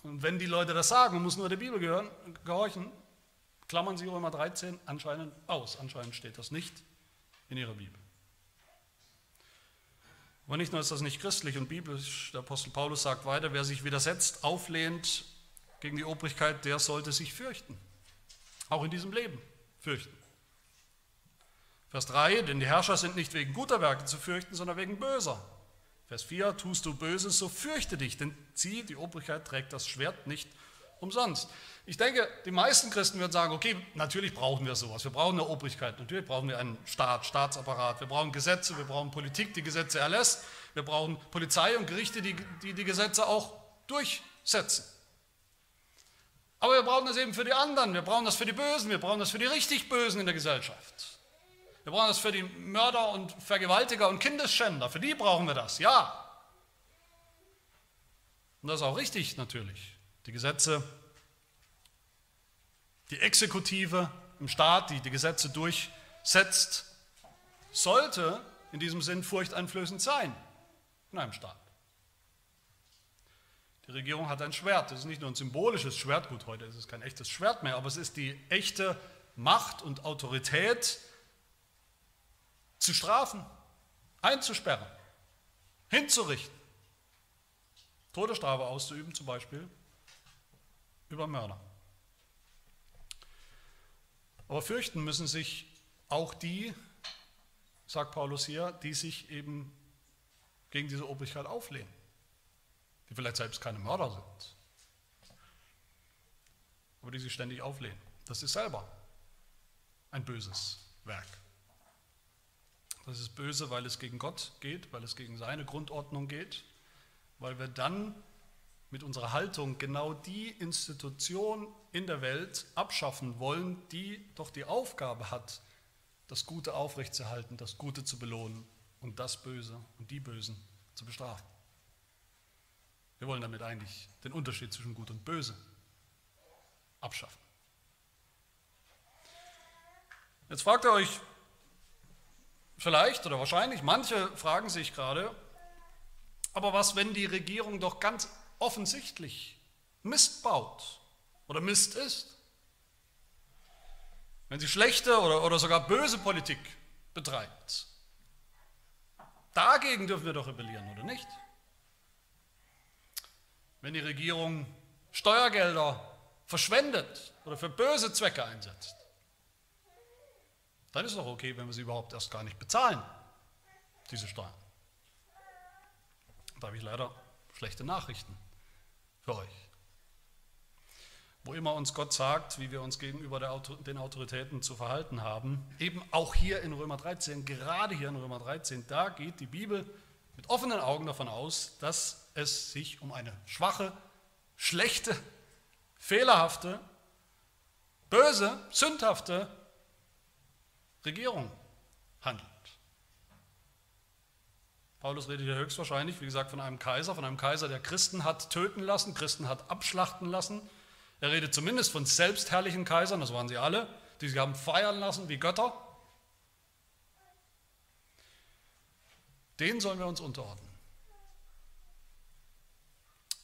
Und wenn die Leute das sagen, man muss nur der Bibel gehören, gehorchen, klammern sie Römer 13 anscheinend aus. Anscheinend steht das nicht in ihrer Bibel. Aber nicht nur ist das nicht christlich und biblisch, der Apostel Paulus sagt weiter, wer sich widersetzt, auflehnt gegen die Obrigkeit, der sollte sich fürchten. Auch in diesem Leben fürchten. Vers 3, denn die Herrscher sind nicht wegen guter Werke zu fürchten, sondern wegen böser. Vers 4, tust du Böses, so fürchte dich, denn sie, die Obrigkeit, trägt das Schwert nicht umsonst. Ich denke, die meisten Christen würden sagen, okay, natürlich brauchen wir sowas. Wir brauchen eine Obrigkeit, natürlich brauchen wir einen Staat, Staatsapparat. Wir brauchen Gesetze, wir brauchen Politik, die Gesetze erlässt. Wir brauchen Polizei und Gerichte, die die, die Gesetze auch durchsetzen. Aber wir brauchen das eben für die anderen, wir brauchen das für die Bösen, wir brauchen das für die richtig Bösen in der Gesellschaft. Wir brauchen das für die Mörder und Vergewaltiger und Kindesschänder. Für die brauchen wir das, ja. Und das ist auch richtig natürlich. Die Gesetze, die Exekutive im Staat, die die Gesetze durchsetzt, sollte in diesem Sinn furchteinflößend sein in einem Staat. Die Regierung hat ein Schwert. Das ist nicht nur ein symbolisches Schwert, gut, heute ist es kein echtes Schwert mehr, aber es ist die echte Macht und Autorität, zu strafen, einzusperren, hinzurichten, Todesstrafe auszuüben zum Beispiel über Mörder. Aber fürchten müssen sich auch die, sagt Paulus hier, die sich eben gegen diese Obrigkeit auflehnen, die vielleicht selbst keine Mörder sind, aber die sich ständig auflehnen. Das ist selber ein böses Werk. Das ist böse, weil es gegen Gott geht, weil es gegen seine Grundordnung geht, weil wir dann mit unserer Haltung genau die Institution in der Welt abschaffen wollen, die doch die Aufgabe hat, das Gute aufrechtzuerhalten, das Gute zu belohnen und das Böse und die Bösen zu bestrafen. Wir wollen damit eigentlich den Unterschied zwischen Gut und Böse abschaffen. Jetzt fragt ihr euch, Vielleicht oder wahrscheinlich, manche fragen sich gerade, aber was, wenn die Regierung doch ganz offensichtlich Mist baut oder Mist ist? Wenn sie schlechte oder, oder sogar böse Politik betreibt? Dagegen dürfen wir doch rebellieren, oder nicht? Wenn die Regierung Steuergelder verschwendet oder für böse Zwecke einsetzt, dann ist es doch okay, wenn wir sie überhaupt erst gar nicht bezahlen, diese Steuern. Da habe ich leider schlechte Nachrichten für euch. Wo immer uns Gott sagt, wie wir uns gegenüber den Autoritäten zu verhalten haben, eben auch hier in Römer 13, gerade hier in Römer 13, da geht die Bibel mit offenen Augen davon aus, dass es sich um eine schwache, schlechte, fehlerhafte, böse, sündhafte Regierung handelt. Paulus redet hier höchstwahrscheinlich, wie gesagt, von einem Kaiser, von einem Kaiser, der Christen hat töten lassen, Christen hat abschlachten lassen. Er redet zumindest von selbstherrlichen Kaisern, das waren sie alle, die sie haben feiern lassen wie Götter. Den sollen wir uns unterordnen.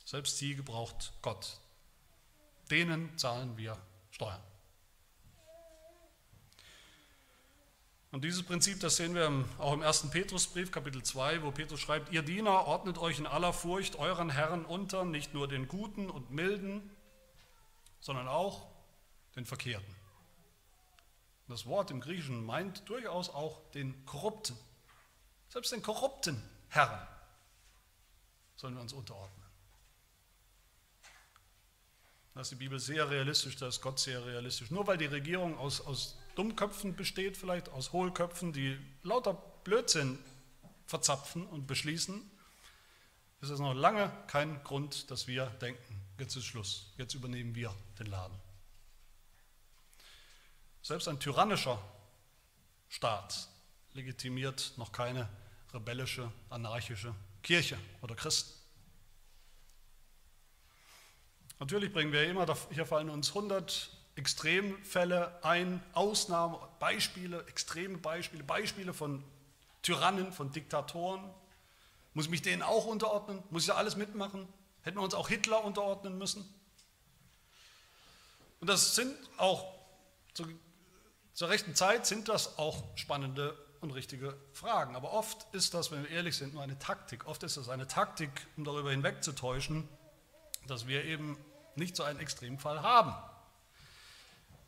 Selbst sie gebraucht Gott. Denen zahlen wir Steuern. Und dieses Prinzip, das sehen wir auch im 1. Petrusbrief, Kapitel 2, wo Petrus schreibt, ihr Diener ordnet euch in aller Furcht euren Herren unter, nicht nur den Guten und Milden, sondern auch den Verkehrten. Das Wort im Griechischen meint durchaus auch den Korrupten, selbst den korrupten Herren sollen wir uns unterordnen. Da ist die Bibel sehr realistisch, da ist Gott sehr realistisch. Nur weil die Regierung aus, aus Dummköpfen besteht, vielleicht aus Hohlköpfen, die lauter Blödsinn verzapfen und beschließen, ist es noch lange kein Grund, dass wir denken, jetzt ist Schluss, jetzt übernehmen wir den Laden. Selbst ein tyrannischer Staat legitimiert noch keine rebellische, anarchische Kirche oder Christen. Natürlich bringen wir immer, hier fallen uns 100 Extremfälle ein, Ausnahmen, Beispiele, extreme Beispiele, Beispiele von Tyrannen, von Diktatoren. Muss ich mich denen auch unterordnen? Muss ich da alles mitmachen? Hätten wir uns auch Hitler unterordnen müssen? Und das sind auch, zu, zur rechten Zeit sind das auch spannende und richtige Fragen. Aber oft ist das, wenn wir ehrlich sind, nur eine Taktik. Oft ist das eine Taktik, um darüber hinwegzutäuschen, dass wir eben nicht so einen Extremfall haben.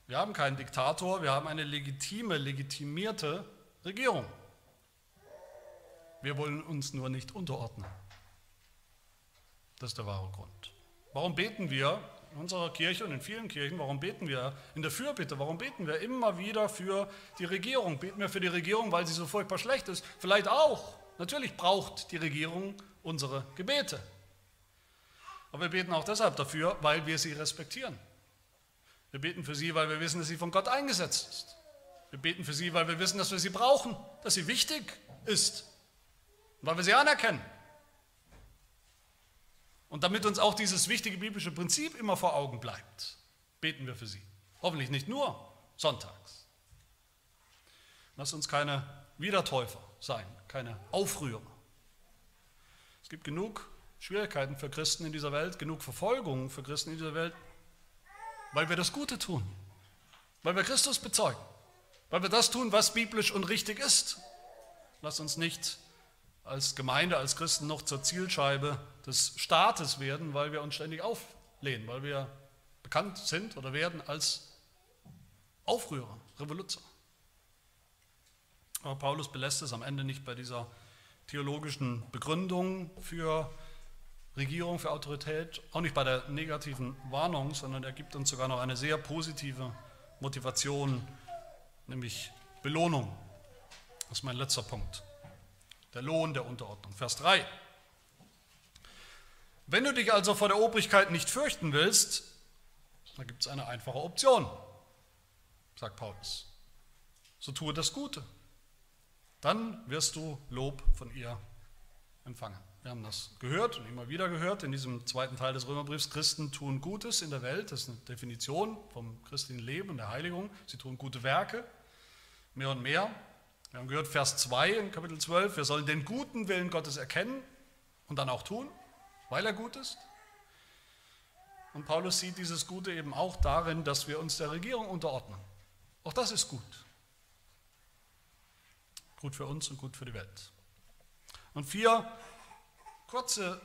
Wir haben keinen Diktator, wir haben eine legitime, legitimierte Regierung. Wir wollen uns nur nicht unterordnen. Das ist der wahre Grund. Warum beten wir in unserer Kirche und in vielen Kirchen, warum beten wir in der Fürbitte, warum beten wir immer wieder für die Regierung? Beten wir für die Regierung, weil sie so furchtbar schlecht ist? Vielleicht auch. Natürlich braucht die Regierung unsere Gebete. Aber wir beten auch deshalb dafür, weil wir sie respektieren. Wir beten für sie, weil wir wissen, dass sie von Gott eingesetzt ist. Wir beten für sie, weil wir wissen, dass wir sie brauchen, dass sie wichtig ist, weil wir sie anerkennen. Und damit uns auch dieses wichtige biblische Prinzip immer vor Augen bleibt, beten wir für sie. Hoffentlich nicht nur sonntags. Lass uns keine Wiedertäufer sein, keine Aufrührer. Es gibt genug Schwierigkeiten für Christen in dieser Welt, genug Verfolgung für Christen in dieser Welt, weil wir das Gute tun, weil wir Christus bezeugen, weil wir das tun, was biblisch und richtig ist. Lass uns nicht als Gemeinde, als Christen noch zur Zielscheibe des Staates werden, weil wir uns ständig auflehnen, weil wir bekannt sind oder werden als Aufrührer, Revoluzer. Aber Paulus belässt es am Ende nicht bei dieser theologischen Begründung für Regierung, für Autorität, auch nicht bei der negativen Warnung, sondern er gibt uns sogar noch eine sehr positive Motivation, nämlich Belohnung. Das ist mein letzter Punkt. Der Lohn der Unterordnung. Vers 3. Wenn du dich also vor der Obrigkeit nicht fürchten willst, dann gibt es eine einfache Option, sagt Paulus. So tue das Gute. Dann wirst du Lob von ihr empfangen. Wir haben das gehört und immer wieder gehört in diesem zweiten Teil des Römerbriefs. Christen tun Gutes in der Welt. Das ist eine Definition vom christlichen Leben und der Heiligung. Sie tun gute Werke, mehr und mehr. Wir haben gehört, Vers 2 in Kapitel 12, wir sollen den guten Willen Gottes erkennen und dann auch tun, weil er gut ist. Und Paulus sieht dieses Gute eben auch darin, dass wir uns der Regierung unterordnen. Auch das ist gut. Gut für uns und gut für die Welt. Und vier kurze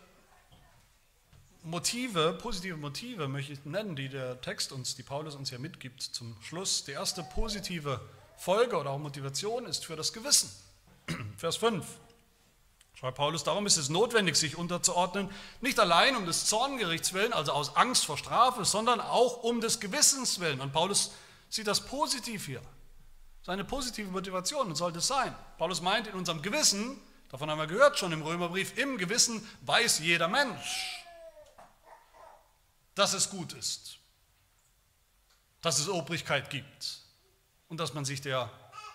Motive, positive Motive möchte ich nennen, die der Text uns, die Paulus uns hier mitgibt zum Schluss. Die erste positive Folge oder auch Motivation ist für das Gewissen. Vers 5 schreibt Paulus, darum ist es notwendig, sich unterzuordnen, nicht allein um des Zorngerichts willen, also aus Angst vor Strafe, sondern auch um des Gewissens willen. Und Paulus sieht das positiv hier. Seine positive Motivation sollte es sein. Paulus meint, in unserem Gewissen, davon haben wir gehört schon im Römerbrief, im Gewissen weiß jeder Mensch, dass es gut ist, dass es Obrigkeit gibt, und dass man sich der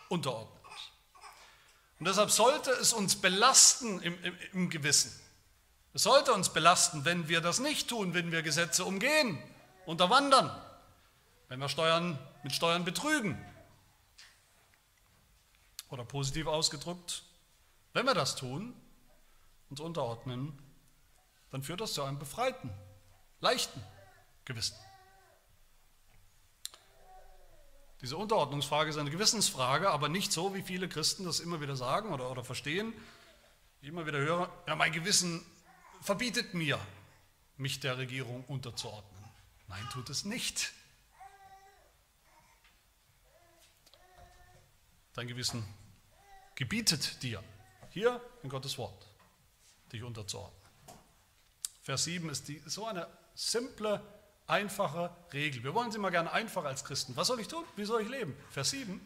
unterordnet. Und deshalb sollte es uns belasten im, im, im Gewissen. Es sollte uns belasten, wenn wir das nicht tun, wenn wir Gesetze umgehen, unterwandern, wenn wir Steuern mit Steuern betrügen. Oder positiv ausgedrückt, wenn wir das tun, uns unterordnen, dann führt das zu einem befreiten, leichten Gewissen. Diese Unterordnungsfrage ist eine Gewissensfrage, aber nicht so, wie viele Christen das immer wieder sagen oder, oder verstehen. Ich immer wieder höre, ja, mein Gewissen verbietet mir, mich der Regierung unterzuordnen. Nein, tut es nicht. Dein Gewissen gebietet dir, hier in Gottes Wort, dich unterzuordnen. Vers 7 ist die, so eine simple, einfache Regel. Wir wollen sie mal gerne einfach als Christen. Was soll ich tun? Wie soll ich leben? Vers 7,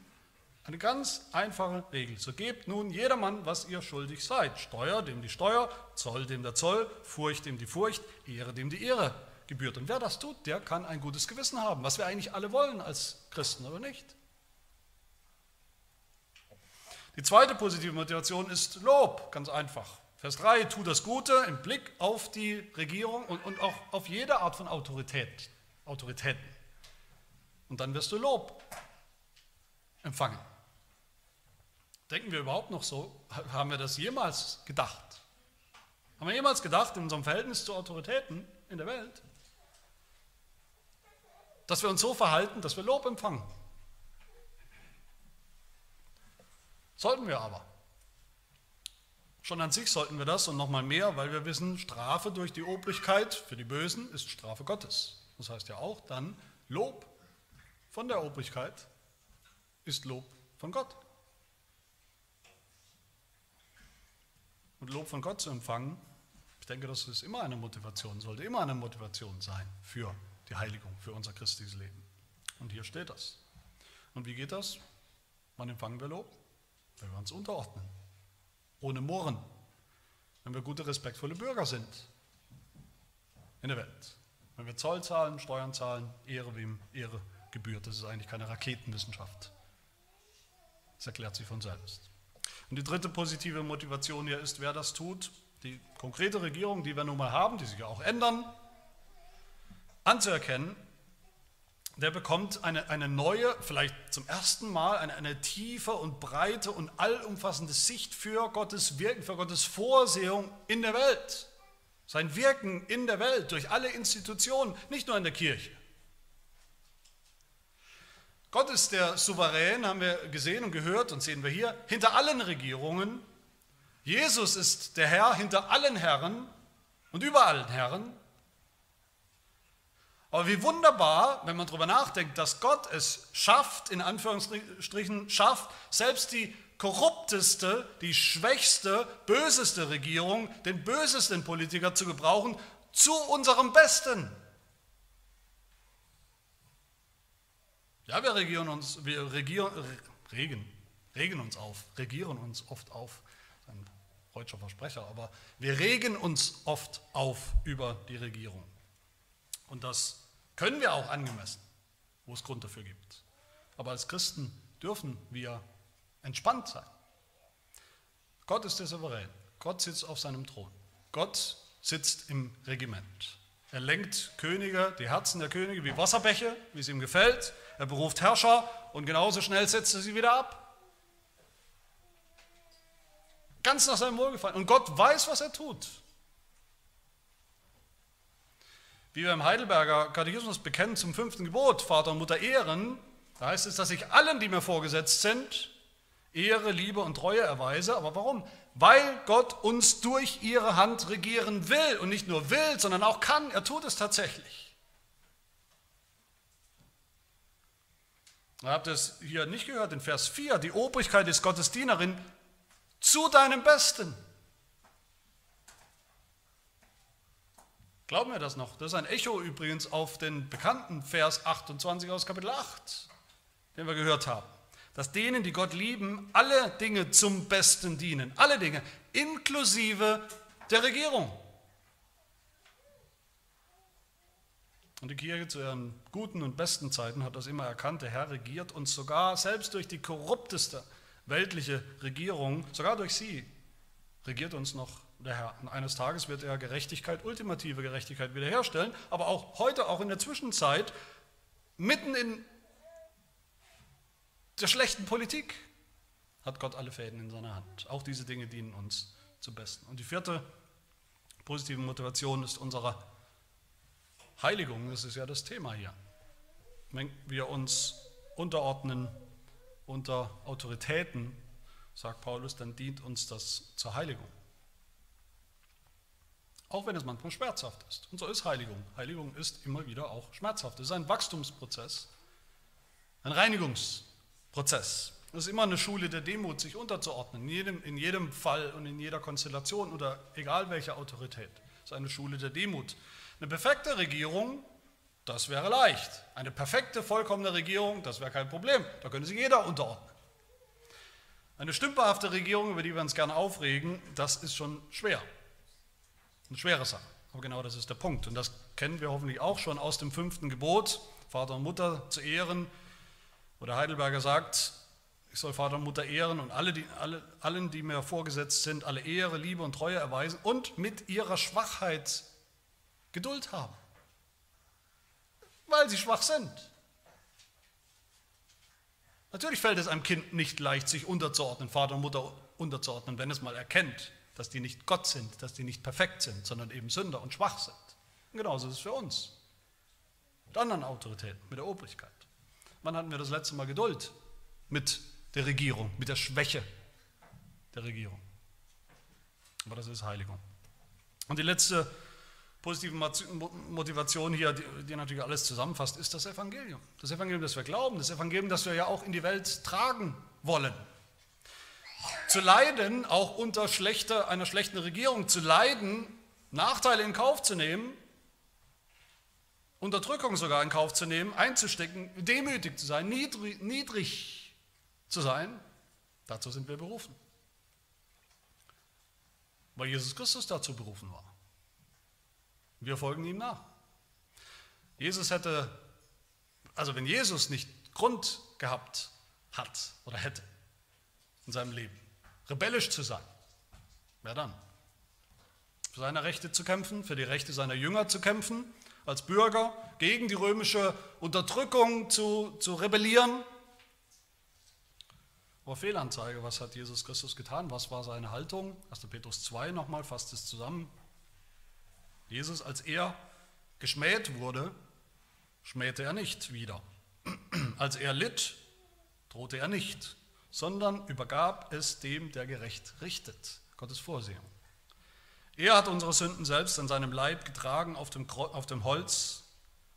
eine ganz einfache Regel. So gebt nun jedermann, was ihr schuldig seid. Steuer, dem die Steuer, Zoll, dem der Zoll, Furcht, dem die Furcht, Ehre, dem die Ehre gebührt. Und wer das tut, der kann ein gutes Gewissen haben, was wir eigentlich alle wollen als Christen, oder nicht? Die zweite positive Motivation ist Lob, ganz einfach. Vers 3, tu das Gute im Blick auf die Regierung und, und auch auf jede Art von Autorität, Autoritäten. Und dann wirst du Lob empfangen. Denken wir überhaupt noch so? Haben wir das jemals gedacht? Haben wir jemals gedacht in unserem Verhältnis zu Autoritäten in der Welt, dass wir uns so verhalten, dass wir Lob empfangen? Sollten wir aber. Schon an sich sollten wir das und nochmal mehr, weil wir wissen, Strafe durch die Obrigkeit für die Bösen ist Strafe Gottes. Das heißt ja auch dann, Lob von der Obrigkeit ist Lob von Gott. Und Lob von Gott zu empfangen, ich denke, das ist immer eine Motivation, sollte immer eine Motivation sein für die Heiligung, für unser christliches Leben. Und hier steht das. Und wie geht das? Wann empfangen wir Lob? Wenn wir uns unterordnen, ohne Murren, wenn wir gute, respektvolle Bürger sind in der Welt. Wenn wir Zoll zahlen, Steuern zahlen, Ehre wem Ehre gebührt. Das ist eigentlich keine Raketenwissenschaft. Das erklärt sich von selbst. Und die dritte positive Motivation hier ist, wer das tut, die konkrete Regierung, die wir nun mal haben, die sich ja auch ändern, anzuerkennen der bekommt eine, eine neue, vielleicht zum ersten Mal, eine, eine tiefe und breite und allumfassende Sicht für Gottes Wirken, für Gottes Vorsehung in der Welt. Sein Wirken in der Welt durch alle Institutionen, nicht nur in der Kirche. Gott ist der Souverän, haben wir gesehen und gehört und sehen wir hier, hinter allen Regierungen. Jesus ist der Herr hinter allen Herren und über allen Herren. Aber wie wunderbar, wenn man darüber nachdenkt, dass Gott es schafft, in Anführungsstrichen schafft, selbst die korrupteste, die schwächste, böseste Regierung, den bösesten Politiker zu gebrauchen, zu unserem Besten. Ja, wir regieren uns, wir regieren, regen, regen uns auf, regieren uns oft auf, ein deutscher Versprecher, aber wir regen uns oft auf über die Regierung. Und das können wir auch angemessen, wo es Grund dafür gibt. Aber als Christen dürfen wir entspannt sein. Gott ist der Souverän. Gott sitzt auf seinem Thron. Gott sitzt im Regiment. Er lenkt Könige, die Herzen der Könige wie Wasserbäche, wie es ihm gefällt. Er beruft Herrscher und genauso schnell setzt er sie wieder ab. Ganz nach seinem Wohlgefallen. Und Gott weiß, was er tut. Wie wir im Heidelberger Katechismus bekennen zum fünften Gebot, Vater und Mutter ehren, da heißt es, dass ich allen, die mir vorgesetzt sind, Ehre, Liebe und Treue erweise. Aber warum? Weil Gott uns durch ihre Hand regieren will und nicht nur will, sondern auch kann. Er tut es tatsächlich. Ihr habt es hier nicht gehört in Vers 4. Die Obrigkeit ist Gottes Dienerin zu deinem Besten. Glauben wir das noch? Das ist ein Echo übrigens auf den bekannten Vers 28 aus Kapitel 8, den wir gehört haben. Dass denen, die Gott lieben, alle Dinge zum Besten dienen. Alle Dinge, inklusive der Regierung. Und die Kirche zu ihren guten und besten Zeiten hat das immer erkannt. Der Herr regiert uns sogar, selbst durch die korrupteste weltliche Regierung, sogar durch sie, regiert uns noch der Herr. Und eines Tages wird er Gerechtigkeit, ultimative Gerechtigkeit wiederherstellen, aber auch heute, auch in der Zwischenzeit, mitten in der schlechten Politik, hat Gott alle Fäden in seiner Hand. Auch diese Dinge dienen uns zum Besten. Und die vierte positive Motivation ist unsere Heiligung. Das ist ja das Thema hier. Wenn wir uns unterordnen unter Autoritäten, sagt Paulus, dann dient uns das zur Heiligung. Auch wenn es manchmal schmerzhaft ist. Und so ist Heiligung. Heiligung ist immer wieder auch schmerzhaft. Es ist ein Wachstumsprozess, ein Reinigungsprozess. Es ist immer eine Schule der Demut, sich unterzuordnen, in jedem, in jedem Fall und in jeder Konstellation oder egal welche Autorität. ist eine Schule der Demut. Eine perfekte Regierung, das wäre leicht. Eine perfekte, vollkommene Regierung, das wäre kein Problem. Da könnte sich jeder unterordnen. Eine stümperhafte Regierung, über die wir uns gerne aufregen, das ist schon schwer. Eine schwere Sache. Aber genau das ist der Punkt. Und das kennen wir hoffentlich auch schon aus dem fünften Gebot, Vater und Mutter zu ehren. Wo der Heidelberger sagt, ich soll Vater und Mutter ehren und alle, die, alle, allen, die mir vorgesetzt sind, alle Ehre, Liebe und Treue erweisen und mit ihrer Schwachheit Geduld haben. Weil sie schwach sind. Natürlich fällt es einem Kind nicht leicht, sich unterzuordnen, Vater und Mutter unterzuordnen, wenn es mal erkennt, dass die nicht Gott sind, dass die nicht perfekt sind, sondern eben Sünder und schwach sind. Und genauso ist es für uns. Mit anderen Autoritäten, mit der Obrigkeit. Wann hatten wir das letzte Mal Geduld mit der Regierung, mit der Schwäche der Regierung? Aber das ist Heiligung. Und die letzte positive Motivation hier, die, natürlich alles zusammenfasst, ist das Evangelium. Das Evangelium, das wir glauben, das Evangelium, das wir ja auch in die Welt tragen wollen. Zu leiden, auch unter schlechter, einer schlechten Regierung, zu leiden, Nachteile in Kauf zu nehmen, Unterdrückung sogar in Kauf zu nehmen, einzustecken, demütig zu sein, niedrig, niedrig zu sein, dazu sind wir berufen. Weil Jesus Christus dazu berufen war. Wir folgen ihm nach. Jesus hätte, also wenn Jesus nicht Grund gehabt hat oder hätte in seinem Leben, rebellisch zu sein, wer dann? Für seine Rechte zu kämpfen, für die Rechte seiner Jünger zu kämpfen, als Bürger gegen die römische Unterdrückung zu, zu rebellieren. Aber Fehlanzeige, was hat Jesus Christus getan? Was war seine Haltung? 1. Petrus 2 nochmal fasst es zusammen. Jesus, als er geschmäht wurde, schmähte er nicht wieder. Als er litt, drohte er nicht, sondern übergab es dem, der gerecht richtet. Gottes Vorsehung. Er hat unsere Sünden selbst an seinem Leib getragen auf dem, auf dem Holz,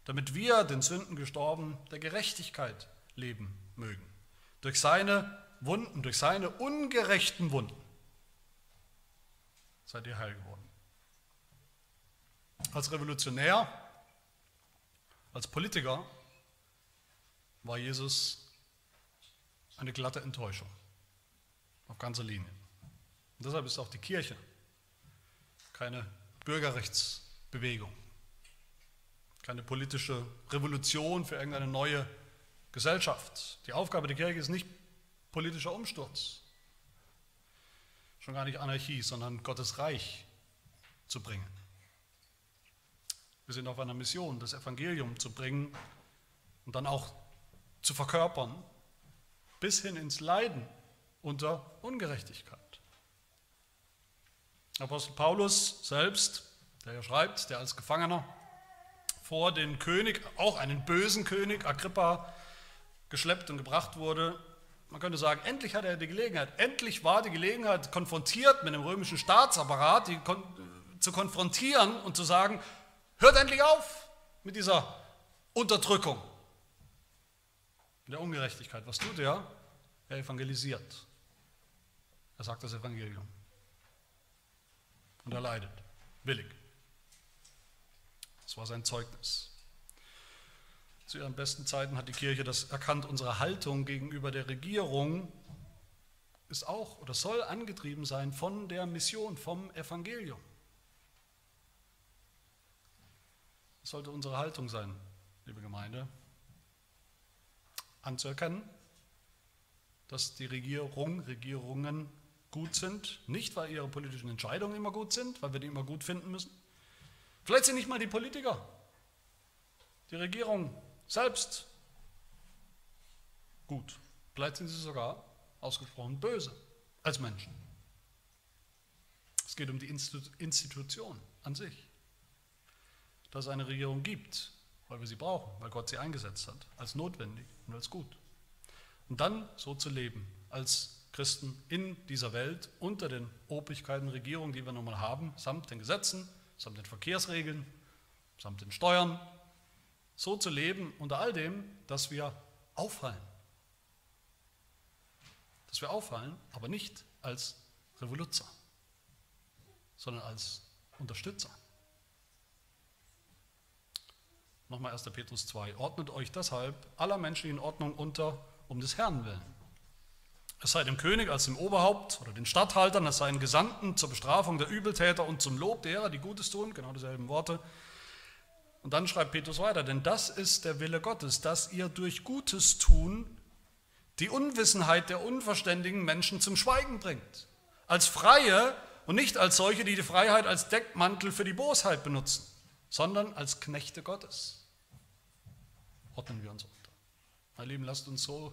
damit wir, den Sünden gestorben, der Gerechtigkeit leben mögen. Durch seine Wunden, durch seine ungerechten Wunden seid ihr heil geworden. Als Revolutionär, als Politiker war Jesus eine glatte Enttäuschung auf ganzer Linie. Und deshalb ist auch die Kirche keine Bürgerrechtsbewegung, keine politische Revolution für irgendeine neue Gesellschaft. Die Aufgabe der Kirche ist nicht politischer Umsturz, schon gar nicht Anarchie, sondern Gottes Reich zu bringen. Wir sind auf einer Mission, das Evangelium zu bringen und dann auch zu verkörpern, bis hin ins Leiden unter Ungerechtigkeit. Apostel Paulus selbst, der ja schreibt, der als Gefangener vor den König, auch einen bösen König, Agrippa, geschleppt und gebracht wurde, man könnte sagen, endlich hatte er die Gelegenheit, endlich war die Gelegenheit, konfrontiert mit dem römischen Staatsapparat, die kon zu konfrontieren und zu sagen, Hört endlich auf mit dieser Unterdrückung, mit der Ungerechtigkeit. Was tut er? Er evangelisiert. Er sagt das Evangelium. Und er leidet, willig. Das war sein Zeugnis. Zu ihren besten Zeiten hat die Kirche das erkannt. Unsere Haltung gegenüber der Regierung ist auch oder soll angetrieben sein von der Mission, vom Evangelium. Das sollte unsere Haltung sein, liebe Gemeinde, anzuerkennen, dass die Regierung, Regierungen gut sind, nicht weil ihre politischen Entscheidungen immer gut sind, weil wir die immer gut finden müssen. Vielleicht sind nicht mal die Politiker, die Regierung selbst gut. Vielleicht sind sie sogar ausgesprochen böse als Menschen. Es geht um die Institution an sich dass es eine Regierung gibt, weil wir sie brauchen, weil Gott sie eingesetzt hat, als notwendig und als gut. Und dann so zu leben, als Christen in dieser Welt, unter den Obrigkeiten, Regierungen, die wir nun mal haben, samt den Gesetzen, samt den Verkehrsregeln, samt den Steuern, so zu leben unter all dem, dass wir auffallen. Dass wir auffallen, aber nicht als Revoluzer, sondern als Unterstützer Nochmal 1. Petrus 2. Ordnet euch deshalb aller menschlichen Ordnung unter, um des Herrn willen. Es sei dem König als dem Oberhaupt oder den Statthaltern, es seien Gesandten zur Bestrafung der Übeltäter und zum Lob derer, die Gutes tun, genau dieselben Worte. Und dann schreibt Petrus weiter, denn das ist der Wille Gottes, dass ihr durch Gutes tun die Unwissenheit der unverständigen Menschen zum Schweigen bringt. Als Freie und nicht als solche, die die Freiheit als Deckmantel für die Bosheit benutzen, sondern als Knechte Gottes ordnen wir uns unter. Meine Lieben, lasst uns so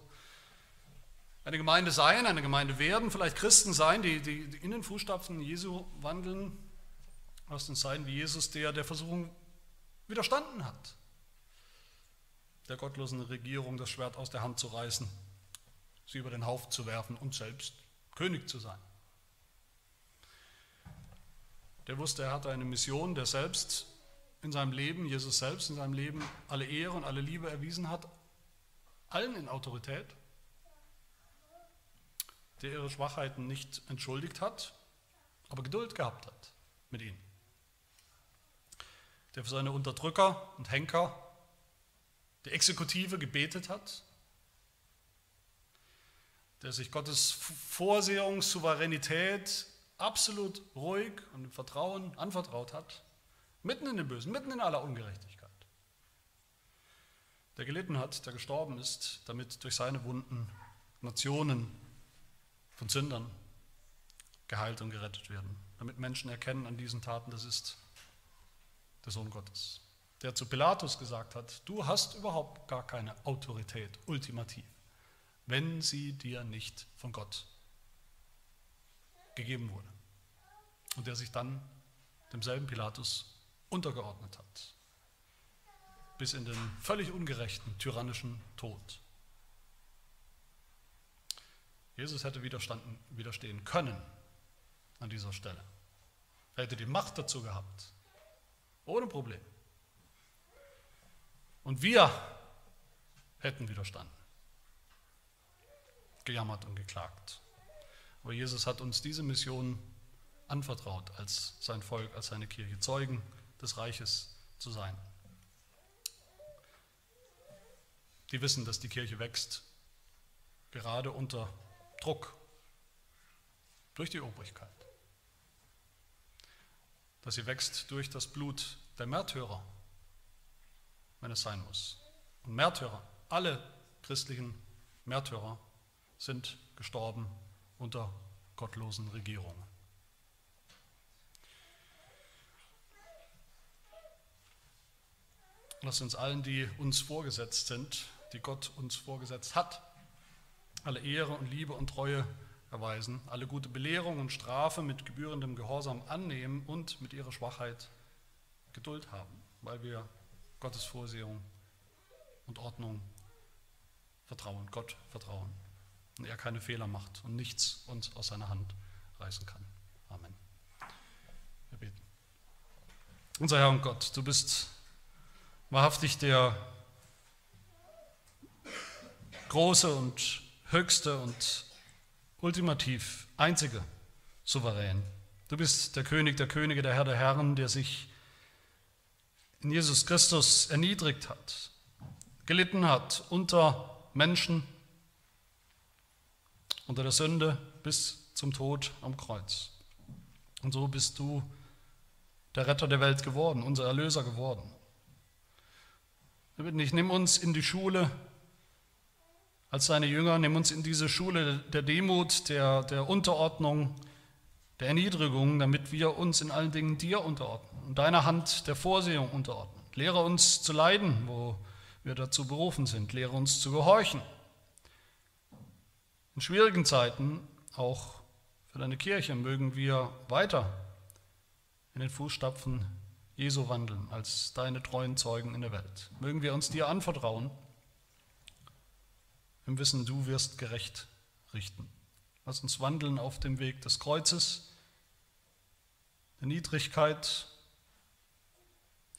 eine Gemeinde sein, eine Gemeinde werden, vielleicht Christen sein, die, die, die in den Fußstapfen Jesu wandeln. Lasst uns sein wie Jesus, der der Versuchung widerstanden hat, der gottlosen Regierung das Schwert aus der Hand zu reißen, sie über den Haufen zu werfen und selbst König zu sein. Der wusste, er hatte eine Mission, der selbst in seinem Leben, Jesus selbst in seinem Leben alle Ehre und alle Liebe erwiesen hat, allen in Autorität, der ihre Schwachheiten nicht entschuldigt hat, aber Geduld gehabt hat mit ihnen, der für seine Unterdrücker und Henker die Exekutive gebetet hat, der sich Gottes Vorsehungssouveränität absolut ruhig und im Vertrauen anvertraut hat Mitten in dem Bösen, mitten in aller Ungerechtigkeit. Der gelitten hat, der gestorben ist, damit durch seine Wunden Nationen von Sündern geheilt und gerettet werden. Damit Menschen erkennen an diesen Taten, das ist der Sohn Gottes. Der zu Pilatus gesagt hat, du hast überhaupt gar keine Autorität, ultimativ, wenn sie dir nicht von Gott gegeben wurde. Und der sich dann demselben Pilatus untergeordnet hat. Bis in den völlig ungerechten, tyrannischen Tod. Jesus hätte widerstehen können an dieser Stelle. Er hätte die Macht dazu gehabt. Ohne Problem. Und wir hätten widerstanden. Gejammert und geklagt. Aber Jesus hat uns diese Mission anvertraut als sein Volk, als seine Kirche. Zeugen des Reiches zu sein. Die wissen, dass die Kirche wächst, gerade unter Druck durch die Obrigkeit. Dass sie wächst durch das Blut der Märtyrer, wenn es sein muss. Und Märtyrer, alle christlichen Märtyrer sind gestorben unter gottlosen Regierungen. Lass uns allen, die uns vorgesetzt sind, die Gott uns vorgesetzt hat, alle Ehre und Liebe und Treue erweisen, alle gute Belehrung und Strafe mit gebührendem Gehorsam annehmen und mit ihrer Schwachheit Geduld haben, weil wir Gottes Vorsehung und Ordnung vertrauen, Gott vertrauen und er keine Fehler macht und nichts uns aus seiner Hand reißen kann. Amen. Wir beten. Unser Herr und Gott, du bist wahrhaftig der große und höchste und ultimativ einzige Souverän. Du bist der König der Könige, der Herr der Herren, der sich in Jesus Christus erniedrigt hat, gelitten hat unter Menschen, unter der Sünde bis zum Tod am Kreuz. Und so bist du der Retter der Welt geworden, unser Erlöser geworden. Wir bitten nimm uns in die Schule als seine Jünger, nimm uns in diese Schule der Demut, der, der Unterordnung, der Erniedrigung, damit wir uns in allen Dingen dir unterordnen und deiner Hand der Vorsehung unterordnen. Lehre uns zu leiden, wo wir dazu berufen sind. Lehre uns zu gehorchen. In schwierigen Zeiten, auch für deine Kirche, mögen wir weiter in den Fußstapfen Jesu wandeln als deine treuen Zeugen in der Welt. Mögen wir uns dir anvertrauen, im Wissen, du wirst gerecht richten. Lass uns wandeln auf dem Weg des Kreuzes, der Niedrigkeit,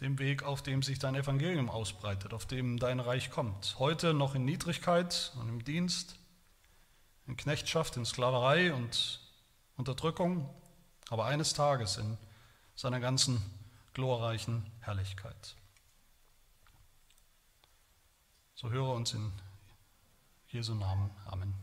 dem Weg, auf dem sich dein Evangelium ausbreitet, auf dem dein Reich kommt. Heute noch in Niedrigkeit und im Dienst, in Knechtschaft, in Sklaverei und Unterdrückung, aber eines Tages in seiner ganzen glorreichen Herrlichkeit. So höre uns in Jesu Namen. Amen.